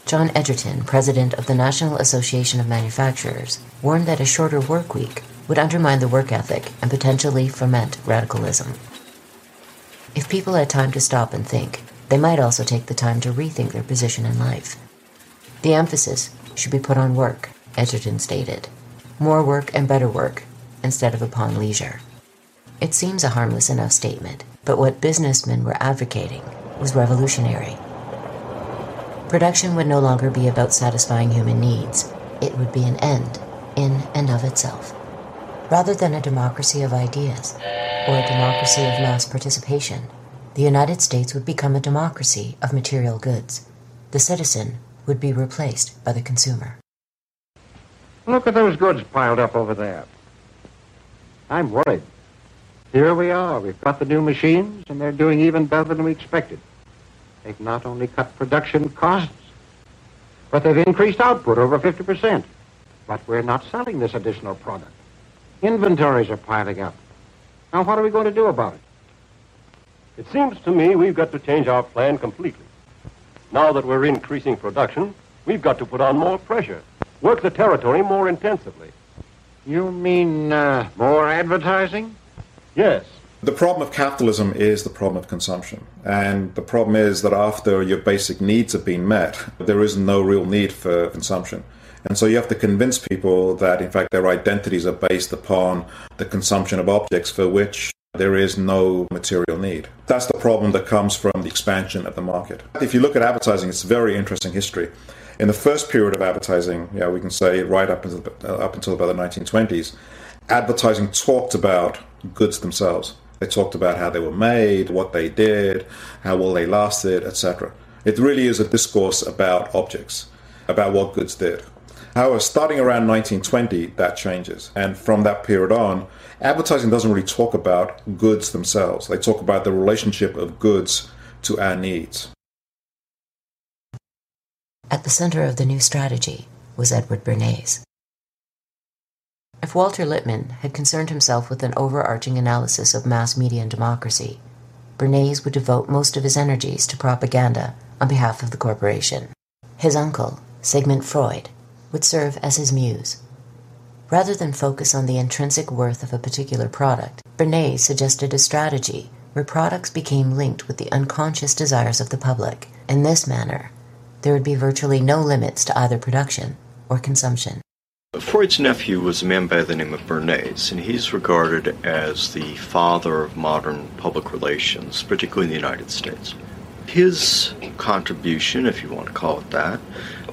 John Edgerton, president of the National Association of Manufacturers, warned that a shorter work week would undermine the work ethic and potentially foment radicalism. If people had time to stop and think, they might also take the time to rethink their position in life. The emphasis should be put on work, Edgerton stated. More work and better work, instead of upon leisure. It seems a harmless enough statement, but what businessmen were advocating was revolutionary. Production would no longer be about satisfying human needs, it would be an end in and of itself. Rather than a democracy of ideas or a democracy of mass participation, the United States would become a democracy of material goods. The citizen would be replaced by the consumer. Look at those goods piled up over there. I'm worried. Here we are. We've got the new machines, and they're doing even better than we expected. They've not only cut production costs, but they've increased output over 50%. But we're not selling this additional product. Inventories are piling up. Now, what are we going to do about it? It seems to me we've got to change our plan completely. Now that we're increasing production, we've got to put on more pressure, work the territory more intensively. You mean uh, more advertising? Yes. The problem of capitalism is the problem of consumption. And the problem is that after your basic needs have been met, there is no real need for consumption. And so you have to convince people that, in fact, their identities are based upon the consumption of objects for which there is no material need. That's the problem that comes from the expansion of the market. If you look at advertising, it's a very interesting history. In the first period of advertising, yeah, we can say right up until, uh, up until about the 1920s, advertising talked about goods themselves. They talked about how they were made, what they did, how well they lasted, etc. It really is a discourse about objects, about what goods did. However, starting around 1920, that changes. And from that period on, advertising doesn't really talk about goods themselves. They talk about the relationship of goods to our needs. At the center of the new strategy was Edward Bernays. If Walter Lippmann had concerned himself with an overarching analysis of mass media and democracy, Bernays would devote most of his energies to propaganda on behalf of the corporation. His uncle, Sigmund Freud, would serve as his muse. Rather than focus on the intrinsic worth of a particular product, Bernays suggested a strategy where products became linked with the unconscious desires of the public. In this manner, there would be virtually no limits to either production or consumption. Freud's nephew was a man by the name of Bernays, and he's regarded as the father of modern public relations, particularly in the United States. His contribution, if you want to call it that,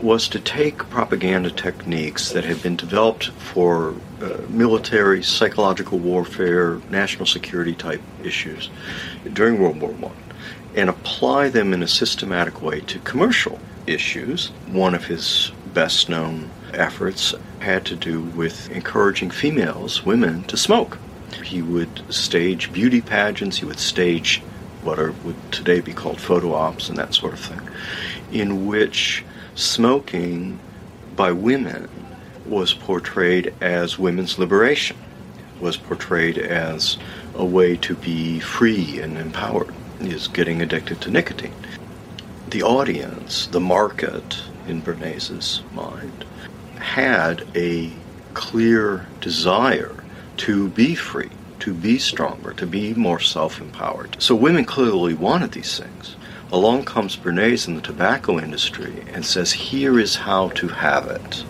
was to take propaganda techniques that had been developed for uh, military, psychological warfare, national security type issues during World War I and apply them in a systematic way to commercial issues. One of his best known efforts had to do with encouraging females, women, to smoke. He would stage beauty pageants, he would stage what are, would today be called photo ops and that sort of thing, in which smoking by women was portrayed as women's liberation, was portrayed as a way to be free and empowered, is getting addicted to nicotine. The audience, the market, in Bernays's mind, had a clear desire to be free, to be stronger, to be more self empowered. So women clearly wanted these things. Along comes Bernays in the tobacco industry and says, here is how to have it.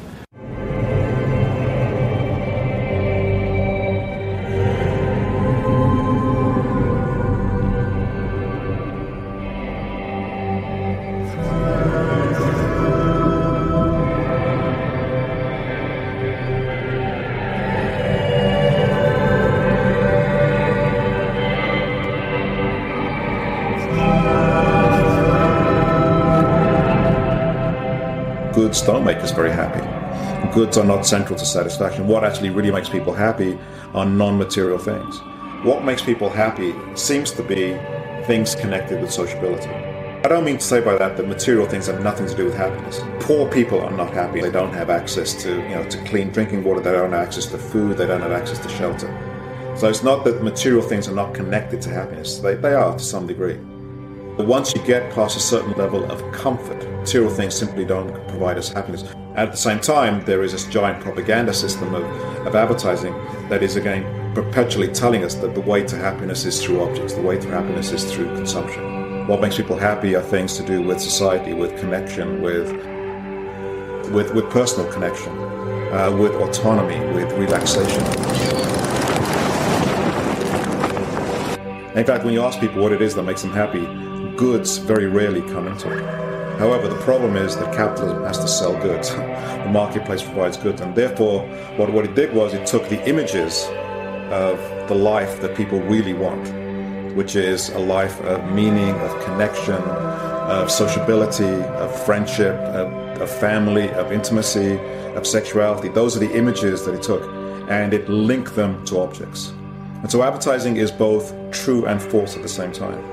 Goods are not central to satisfaction. What actually really makes people happy are non material things. What makes people happy seems to be things connected with sociability. I don't mean to say by that that material things have nothing to do with happiness. Poor people are not happy. They don't have access to, you know, to clean drinking water. They don't have access to food. They don't have access to shelter. So it's not that material things are not connected to happiness. They, they are to some degree. Once you get past a certain level of comfort, material things simply don't provide us happiness. At the same time, there is this giant propaganda system of, of advertising that is, again, perpetually telling us that the way to happiness is through objects, the way to happiness is through consumption. What makes people happy are things to do with society, with connection, with, with, with personal connection, uh, with autonomy, with relaxation. In fact, when you ask people what it is that makes them happy, goods very rarely come into it. However, the problem is that capitalism has to sell goods. *laughs* the marketplace provides goods, and therefore, what, what it did was it took the images of the life that people really want, which is a life of meaning, of connection, of sociability, of friendship, of, of family, of intimacy, of sexuality. Those are the images that it took, and it linked them to objects. And so advertising is both true and false at the same time.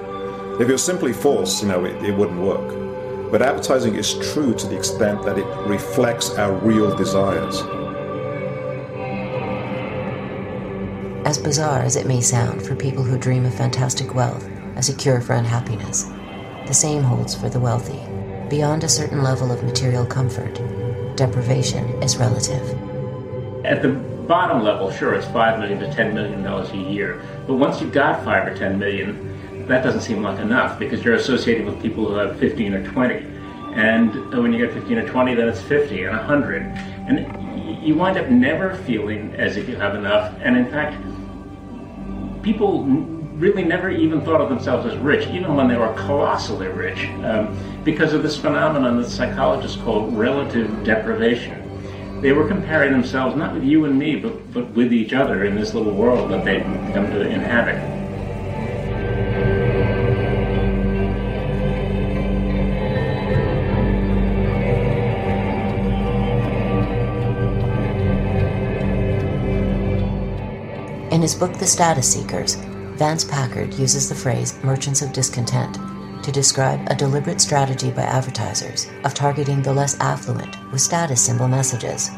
If it was simply false, you know, it, it wouldn't work. But advertising is true to the extent that it reflects our real desires. As bizarre as it may sound for people who dream of fantastic wealth as a cure for unhappiness, the same holds for the wealthy. Beyond a certain level of material comfort, deprivation is relative. At the bottom level, sure, it's five million to ten million dollars a year. But once you've got five or ten million, that doesn't seem like enough because you're associated with people who have 15 or 20. And when you get 15 or 20, then it's 50 and 100. And you wind up never feeling as if you have enough. And in fact, people really never even thought of themselves as rich, even when they were colossally rich, um, because of this phenomenon that psychologists call relative deprivation. They were comparing themselves not with you and me, but, but with each other in this little world that they'd come to inhabit. In his book The Status Seekers, Vance Packard uses the phrase merchants of discontent to describe a deliberate strategy by advertisers of targeting the less affluent with status symbol messages.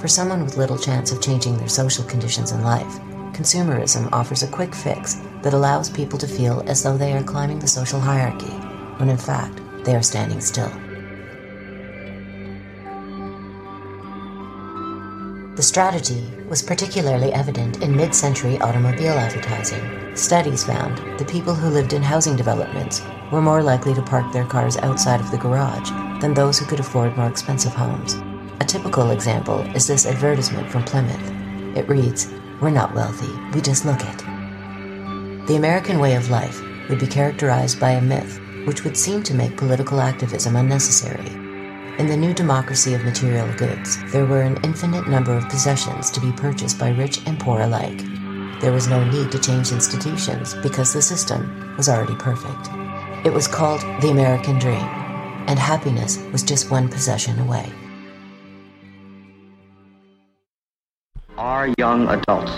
For someone with little chance of changing their social conditions in life, consumerism offers a quick fix that allows people to feel as though they are climbing the social hierarchy, when in fact, they are standing still. The strategy was particularly evident in mid century automobile advertising. Studies found the people who lived in housing developments were more likely to park their cars outside of the garage than those who could afford more expensive homes. A typical example is this advertisement from Plymouth. It reads, We're not wealthy, we just look it. The American way of life would be characterized by a myth which would seem to make political activism unnecessary. In the new democracy of material goods, there were an infinite number of possessions to be purchased by rich and poor alike. There was no need to change institutions because the system was already perfect. It was called the American Dream, and happiness was just one possession away. Our young adults,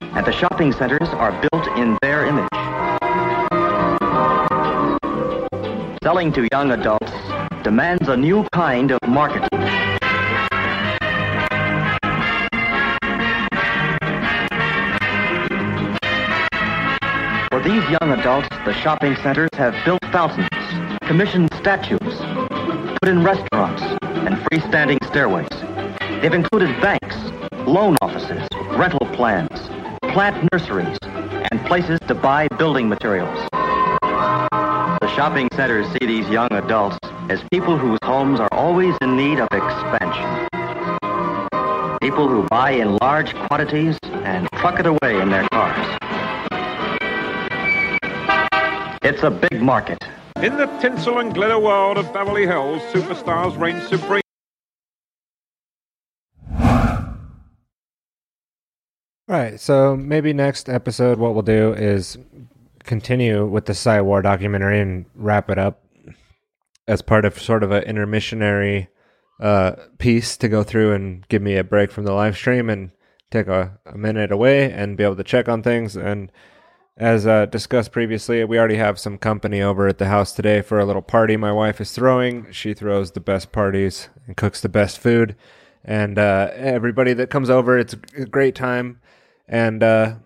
and the shopping centers are built in their image. Selling to young adults demands a new kind of marketing. For these young adults, the shopping centers have built fountains, commissioned statues, put in restaurants, and freestanding stairways. They've included banks, loan offices, rental plans, plant nurseries, and places to buy building materials. The shopping centers see these young adults as people whose homes are always in need of expansion. People who buy in large quantities and truck it away in their cars. It's a big market. In the tinsel and glitter world of Beverly Hills, superstars reign supreme. All right, so maybe next episode, what we'll do is continue with the Psy War documentary and wrap it up as part of sort of an intermissionary uh, piece to go through and give me a break from the live stream and take a, a minute away and be able to check on things. And as uh, discussed previously, we already have some company over at the house today for a little party my wife is throwing. She throws the best parties and cooks the best food. And uh, everybody that comes over, it's a great time. And, uh,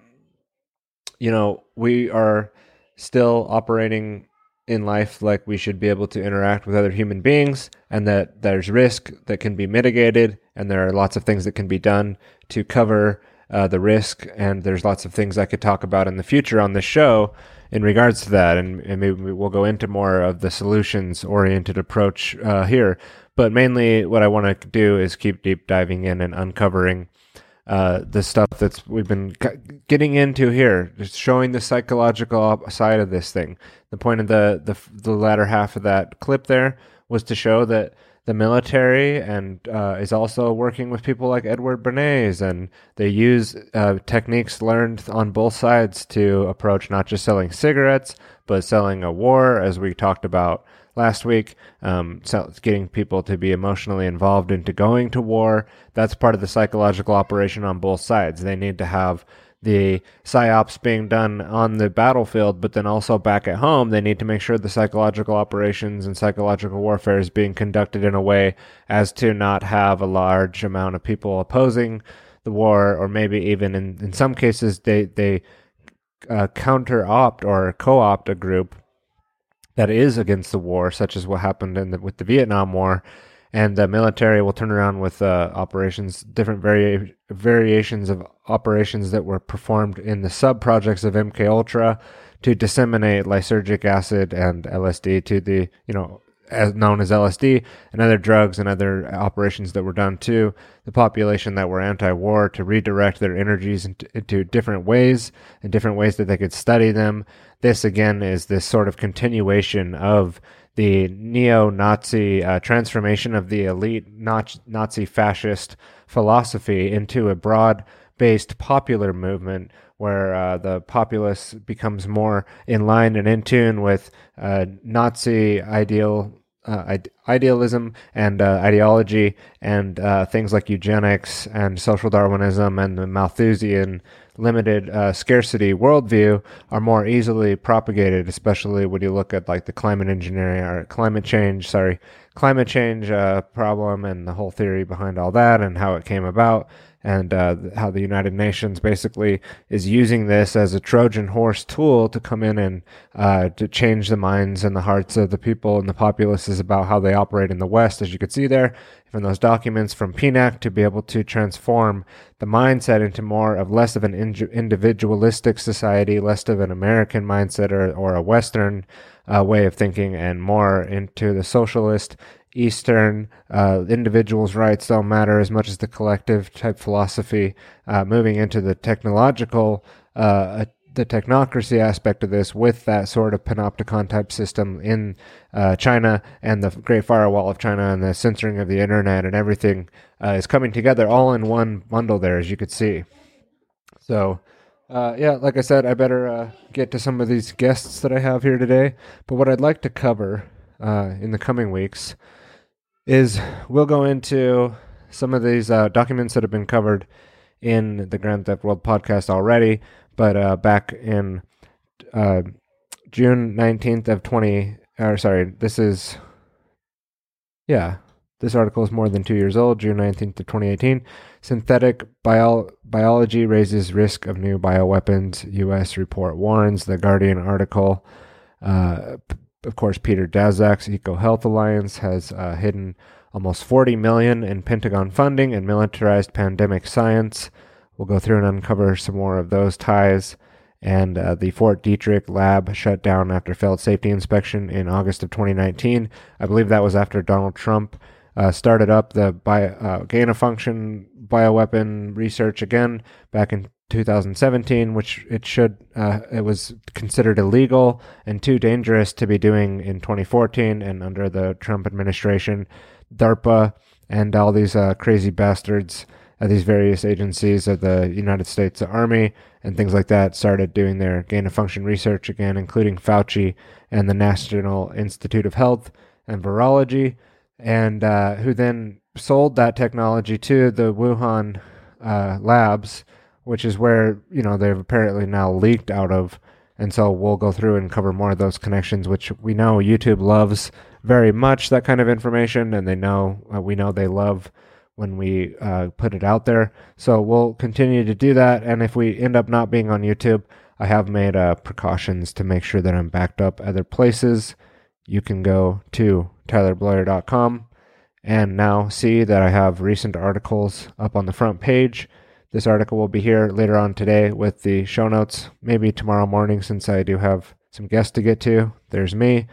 you know, we are still operating in life like we should be able to interact with other human beings and that there's risk that can be mitigated and there are lots of things that can be done to cover uh, the risk and there's lots of things i could talk about in the future on this show in regards to that and, and maybe we'll go into more of the solutions oriented approach uh, here. But mainly what i want to do is keep deep diving in and uncovering uh, the stuff that's we've been getting into here, just showing the psychological side of this thing. The point of the, the the latter half of that clip there was to show that the military and uh, is also working with people like Edward Bernays, and they use uh, techniques learned on both sides to approach not just selling cigarettes, but selling a war, as we talked about last week, um, so getting people to be emotionally involved into going to war. That's part of the psychological operation on both sides. They need to have the psyops being done on the battlefield, but then also back at home, they need to make sure the psychological operations and psychological warfare is being conducted in a way as to not have a large amount of people opposing the war, or maybe even in, in some cases, they, they uh, counter opt or co opt a group that is against the war, such as what happened in the, with the Vietnam War, and the military will turn around with uh, operations, different vari- variations of operations that were performed in the sub projects of MK Ultra to disseminate lysergic acid and LSD to the you know as known as LSD and other drugs and other operations that were done to the population that were anti-war to redirect their energies into, into different ways and different ways that they could study them this again is this sort of continuation of the neo-Nazi uh, transformation of the elite Nazi fascist philosophy into a broad-based popular movement where uh, the populace becomes more in line and in tune with uh, Nazi ideal uh, idealism and uh, ideology and uh, things like eugenics and social Darwinism and the Malthusian limited uh, scarcity worldview are more easily propagated, especially when you look at like the climate engineering or climate change, sorry, climate change uh, problem and the whole theory behind all that and how it came about and uh, how the United Nations basically is using this as a Trojan horse tool to come in and uh, to change the minds and the hearts of the people and the populaces about how they operate in the West, as you could see there. From those documents from PNAC to be able to transform the mindset into more of less of an individualistic society, less of an American mindset or, or a Western uh, way of thinking, and more into the socialist Eastern uh, individuals' rights don't matter as much as the collective type philosophy, uh, moving into the technological, uh, the technocracy aspect of this with that sort of panopticon type system in uh, China and the Great Firewall of China and the censoring of the internet and everything uh, is coming together all in one bundle there, as you could see. So, uh, yeah, like I said, I better get to some of these guests that I have here today. But what I'd like to cover in the coming weeks is we'll go into some of these uh, documents that have been covered in the Grand Theft World podcast already, but uh, back in uh, June 19th of 20, or sorry, this is, yeah, this article is more than two years old, June 19th of 2018. Synthetic bio- biology raises risk of new bioweapons, U.S. report warns, The Guardian article. Uh, of course, Peter Daszak's EcoHealth Alliance has uh, hidden almost 40 million in Pentagon funding and militarized pandemic science. We'll go through and uncover some more of those ties. And uh, the Fort Detrick lab shut down after failed safety inspection in August of 2019. I believe that was after Donald Trump uh, started up the bio, uh, gain of function bioweapon research again back in 2017, which it should uh, it was considered illegal and too dangerous to be doing in 2014 and under the Trump administration, DARPA and all these uh, crazy bastards at these various agencies of the United States Army and things like that started doing their gain of function research again, including Fauci and the National Institute of Health and Virology, and uh, who then sold that technology to the Wuhan uh, labs which is where you know they've apparently now leaked out of. And so we'll go through and cover more of those connections which we know youtube loves very much that kind of information. And they know uh, we know they love when we uh, put it out there. So we'll continue to do that. And if we end up not being on youtube i have made uh, precautions to make sure that i'm backed up other places. You can go to tylerblair.com and now see that i have recent articles up on the front page this article will be here later on today with the show notes, maybe tomorrow morning since I do have some guests to get to. There's me.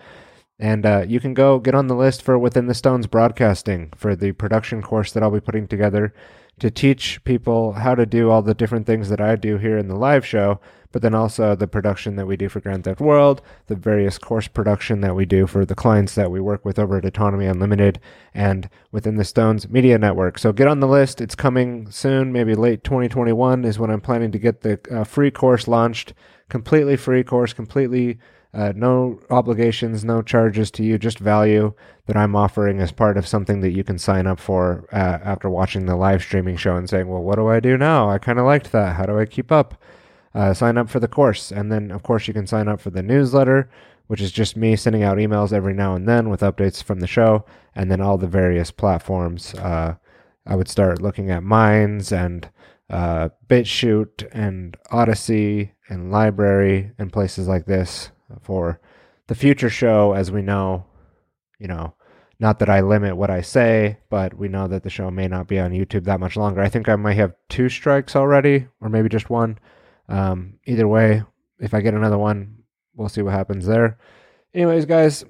And uh, you can go get on the list for Within the Stones Broadcasting for the production course that I'll be putting together to teach people how to do all the different things that I do here in the live show, but then also the production that we do for Grand Theft World, the various course production that we do for the clients that we work with over at Autonomy Unlimited and within the Stones Media Network. So get on the list. It's coming soon, maybe late 2021 is when I'm planning to get the uh, free course launched. Completely free course, completely uh, no obligations, no charges to you, just value that I'm offering as part of something that you can sign up for uh, after watching the live streaming show and saying, well, what do I do now? I kind of liked that. How do I keep up? Uh, sign up for the course. And then, of course, you can sign up for the newsletter, which is just me sending out emails every now and then with updates from the show and then all the various platforms. Uh, I would start looking at Minds and uh, BitChute and Odyssey and Library and places like this for the future show, as we know, you know, not that I limit what I say, but we know that the show may not be on YouTube that much longer. I think I might have two strikes already, or maybe just one. Um, either way, if I get another one, we'll see what happens there. Anyways, guys,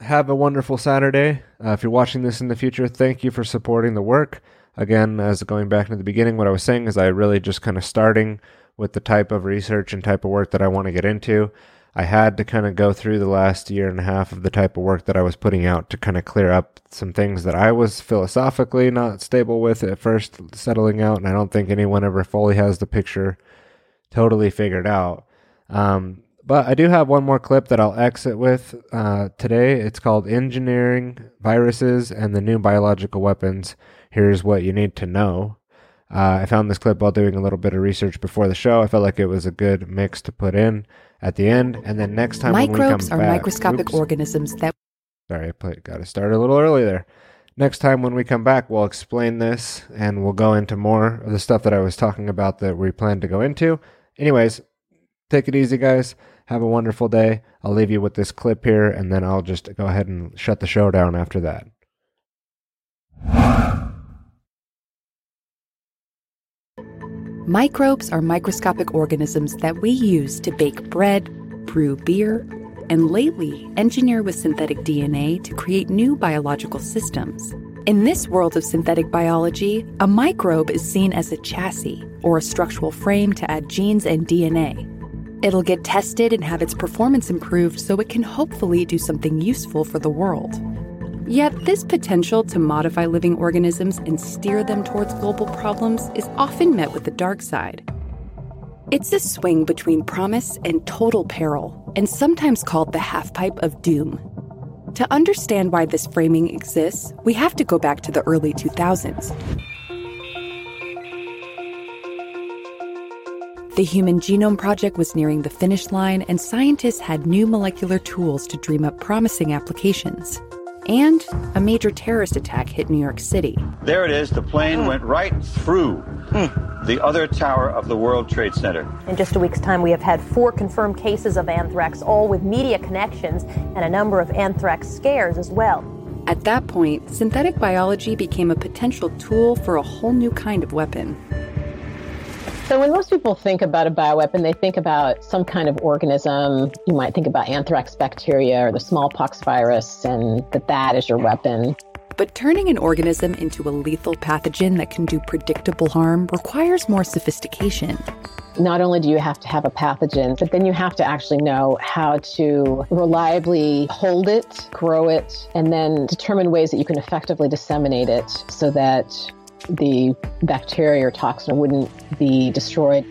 have a wonderful Saturday. Uh, if you're watching this in the future, thank you for supporting the work. Again, as going back to the beginning, what I was saying is I really just kind of starting with the type of research and type of work that I want to get into. I had to kind of go through the last year and a half of the type of work that I was putting out to kind of clear up some things that I was philosophically not stable with at first settling out. And I don't think anyone ever fully has the picture totally figured out. Um, but I do have one more clip that I'll exit with uh, today. It's called Engineering Viruses and the New Biological Weapons. Here's what you need to know. Uh, I found this clip while doing a little bit of research before the show. I felt like it was a good mix to put in at the end. And then next time, microbes are back, microscopic oops, organisms that. Sorry, I got to start a little early there. Next time when we come back, we'll explain this and we'll go into more of the stuff that I was talking about that we plan to go into. Anyways, take it easy, guys. Have a wonderful day. I'll leave you with this clip here, and then I'll just go ahead and shut the show down after that. Microbes are microscopic organisms that we use to bake bread, brew beer, and lately engineer with synthetic DNA to create new biological systems. In this world of synthetic biology, a microbe is seen as a chassis or a structural frame to add genes and DNA. It'll get tested and have its performance improved so it can hopefully do something useful for the world. Yet, this potential to modify living organisms and steer them towards global problems is often met with the dark side. It's a swing between promise and total peril, and sometimes called the half pipe of doom. To understand why this framing exists, we have to go back to the early 2000s. The Human Genome Project was nearing the finish line, and scientists had new molecular tools to dream up promising applications. And a major terrorist attack hit New York City. There it is. The plane hmm. went right through hmm. the other tower of the World Trade Center. In just a week's time, we have had four confirmed cases of anthrax, all with media connections, and a number of anthrax scares as well. At that point, synthetic biology became a potential tool for a whole new kind of weapon. So, when most people think about a bioweapon, they think about some kind of organism. You might think about anthrax bacteria or the smallpox virus, and that that is your weapon. But turning an organism into a lethal pathogen that can do predictable harm requires more sophistication. Not only do you have to have a pathogen, but then you have to actually know how to reliably hold it, grow it, and then determine ways that you can effectively disseminate it so that the bacteria or toxin wouldn't be destroyed.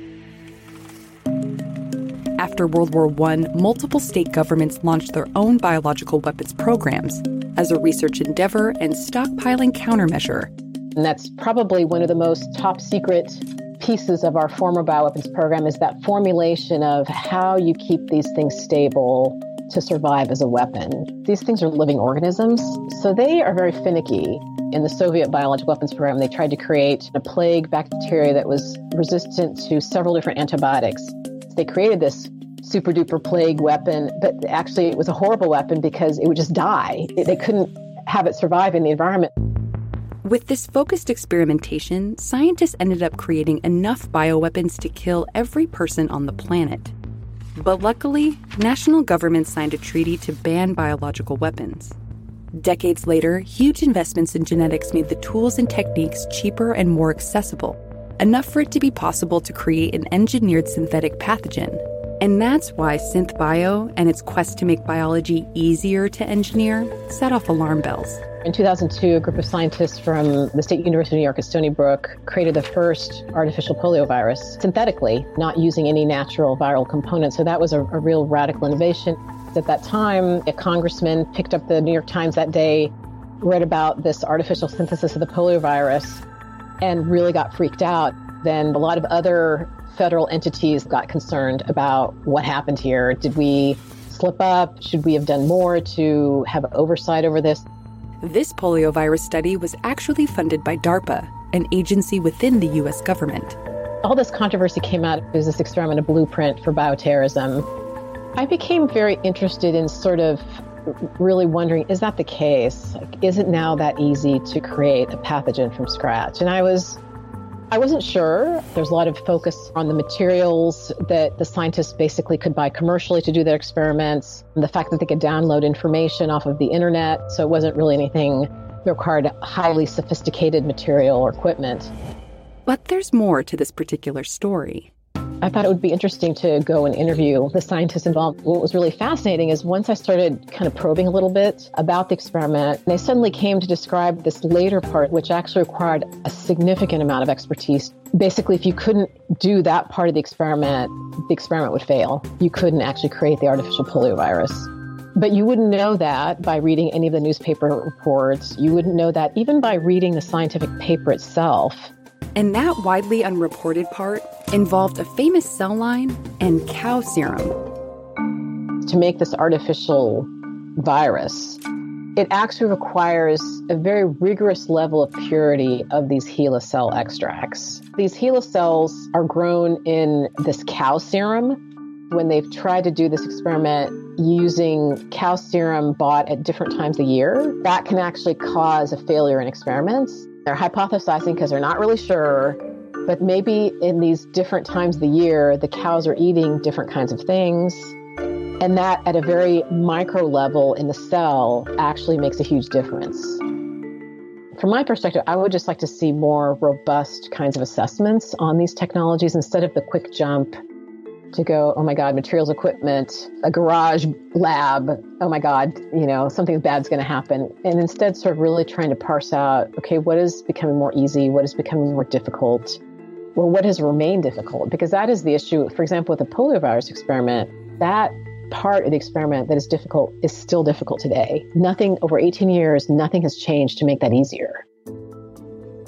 After World War I, multiple state governments launched their own biological weapons programs as a research endeavor and stockpiling countermeasure. And that's probably one of the most top secret pieces of our former bioweapons program is that formulation of how you keep these things stable to survive as a weapon. These things are living organisms, so they are very finicky. In the Soviet biological weapons program, they tried to create a plague bacteria that was resistant to several different antibiotics. They created this super duper plague weapon, but actually it was a horrible weapon because it would just die. They couldn't have it survive in the environment. With this focused experimentation, scientists ended up creating enough bioweapons to kill every person on the planet. But luckily, national governments signed a treaty to ban biological weapons. Decades later, huge investments in genetics made the tools and techniques cheaper and more accessible, enough for it to be possible to create an engineered synthetic pathogen. And that's why SynthBio and its quest to make biology easier to engineer set off alarm bells. In 2002, a group of scientists from the State University of New York at Stony Brook created the first artificial poliovirus synthetically, not using any natural viral components. So that was a, a real radical innovation. At that time, a congressman picked up the New York Times that day, read about this artificial synthesis of the poliovirus, and really got freaked out. Then a lot of other federal entities got concerned about what happened here. Did we slip up? Should we have done more to have oversight over this? This poliovirus study was actually funded by DARPA, an agency within the US government. All this controversy came out as this experiment, a blueprint for bioterrorism. I became very interested in sort of really wondering is that the case? Is it now that easy to create a pathogen from scratch? And I was I wasn't sure. There's a lot of focus on the materials that the scientists basically could buy commercially to do their experiments, the fact that they could download information off of the internet. So it wasn't really anything that required highly sophisticated material or equipment. But there's more to this particular story. I thought it would be interesting to go and interview the scientists involved. What was really fascinating is once I started kind of probing a little bit about the experiment, they suddenly came to describe this later part, which actually required a significant amount of expertise. Basically, if you couldn't do that part of the experiment, the experiment would fail. You couldn't actually create the artificial poliovirus. But you wouldn't know that by reading any of the newspaper reports. You wouldn't know that even by reading the scientific paper itself. And that widely unreported part involved a famous cell line and cow serum. To make this artificial virus, it actually requires a very rigorous level of purity of these HeLa cell extracts. These HeLa cells are grown in this cow serum. When they've tried to do this experiment using cow serum bought at different times a year, that can actually cause a failure in experiments. They're hypothesizing because they're not really sure, but maybe in these different times of the year, the cows are eating different kinds of things. And that at a very micro level in the cell actually makes a huge difference. From my perspective, I would just like to see more robust kinds of assessments on these technologies instead of the quick jump to go, oh my God, materials equipment, a garage lab, oh my God, you know, something bad's going to happen. And instead, sort of really trying to parse out, okay, what is becoming more easy? What is becoming more difficult? Well, what has remained difficult? Because that is the issue. For example, with the poliovirus experiment, that part of the experiment that is difficult is still difficult today. Nothing over 18 years, nothing has changed to make that easier.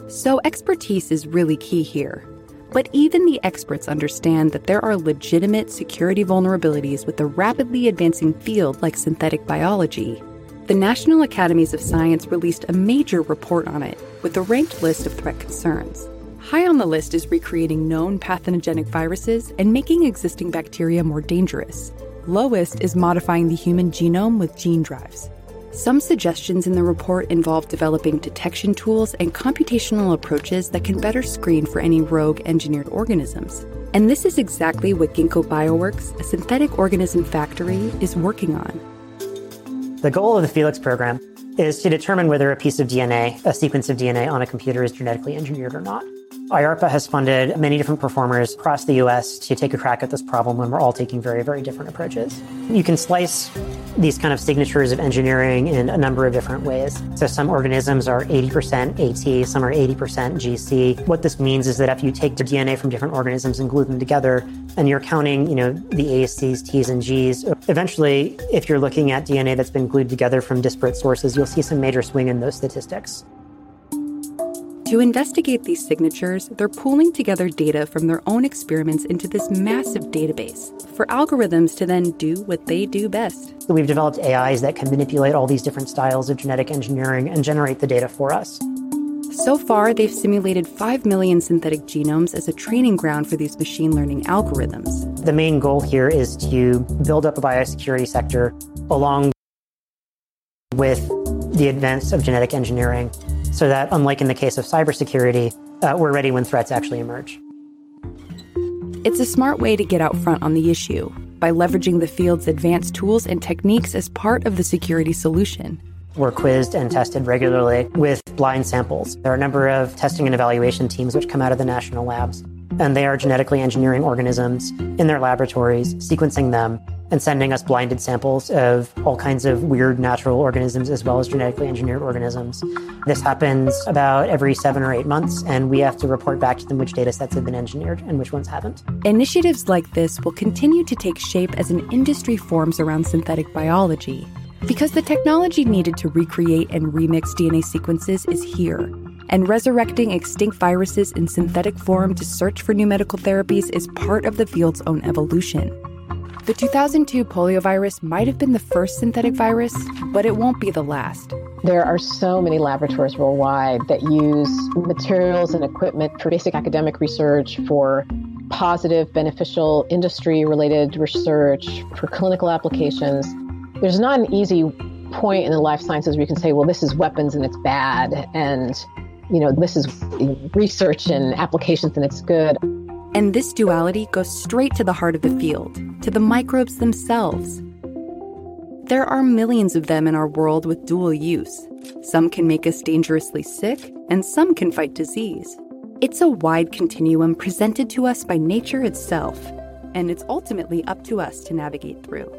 So, expertise is really key here. But even the experts understand that there are legitimate security vulnerabilities with a rapidly advancing field like synthetic biology. The National Academies of Science released a major report on it with a ranked list of threat concerns. High on the list is recreating known pathogenic viruses and making existing bacteria more dangerous. Lowest is modifying the human genome with gene drives. Some suggestions in the report involve developing detection tools and computational approaches that can better screen for any rogue engineered organisms. And this is exactly what Ginkgo Bioworks, a synthetic organism factory, is working on. The goal of the Felix program is to determine whether a piece of DNA, a sequence of DNA on a computer, is genetically engineered or not. IARPA has funded many different performers across the US to take a crack at this problem when we're all taking very, very different approaches. You can slice these kind of signatures of engineering in a number of different ways. So some organisms are 80% AT, some are 80% GC. What this means is that if you take DNA from different organisms and glue them together, and you're counting, you know, the A's, C's, T's, and G's, eventually, if you're looking at DNA that's been glued together from disparate sources, you'll see some major swing in those statistics. To investigate these signatures, they're pooling together data from their own experiments into this massive database for algorithms to then do what they do best. So we've developed AIs that can manipulate all these different styles of genetic engineering and generate the data for us. So far, they've simulated 5 million synthetic genomes as a training ground for these machine learning algorithms. The main goal here is to build up a biosecurity sector along with the advance of genetic engineering so that, unlike in the case of cybersecurity, uh, we're ready when threats actually emerge. It's a smart way to get out front on the issue by leveraging the field's advanced tools and techniques as part of the security solution. We're quizzed and tested regularly with blind samples. There are a number of testing and evaluation teams which come out of the national labs, and they are genetically engineering organisms in their laboratories, sequencing them, and sending us blinded samples of all kinds of weird natural organisms as well as genetically engineered organisms. This happens about every seven or eight months, and we have to report back to them which data sets have been engineered and which ones haven't. Initiatives like this will continue to take shape as an industry forms around synthetic biology. Because the technology needed to recreate and remix DNA sequences is here, and resurrecting extinct viruses in synthetic form to search for new medical therapies is part of the field's own evolution. The 2002 poliovirus might have been the first synthetic virus, but it won't be the last. There are so many laboratories worldwide that use materials and equipment for basic academic research, for positive, beneficial industry related research, for clinical applications. There's not an easy point in the life sciences where you can say, well, this is weapons and it's bad, and you know, this is research and applications and it's good. And this duality goes straight to the heart of the field, to the microbes themselves. There are millions of them in our world with dual use. Some can make us dangerously sick, and some can fight disease. It's a wide continuum presented to us by nature itself, and it's ultimately up to us to navigate through.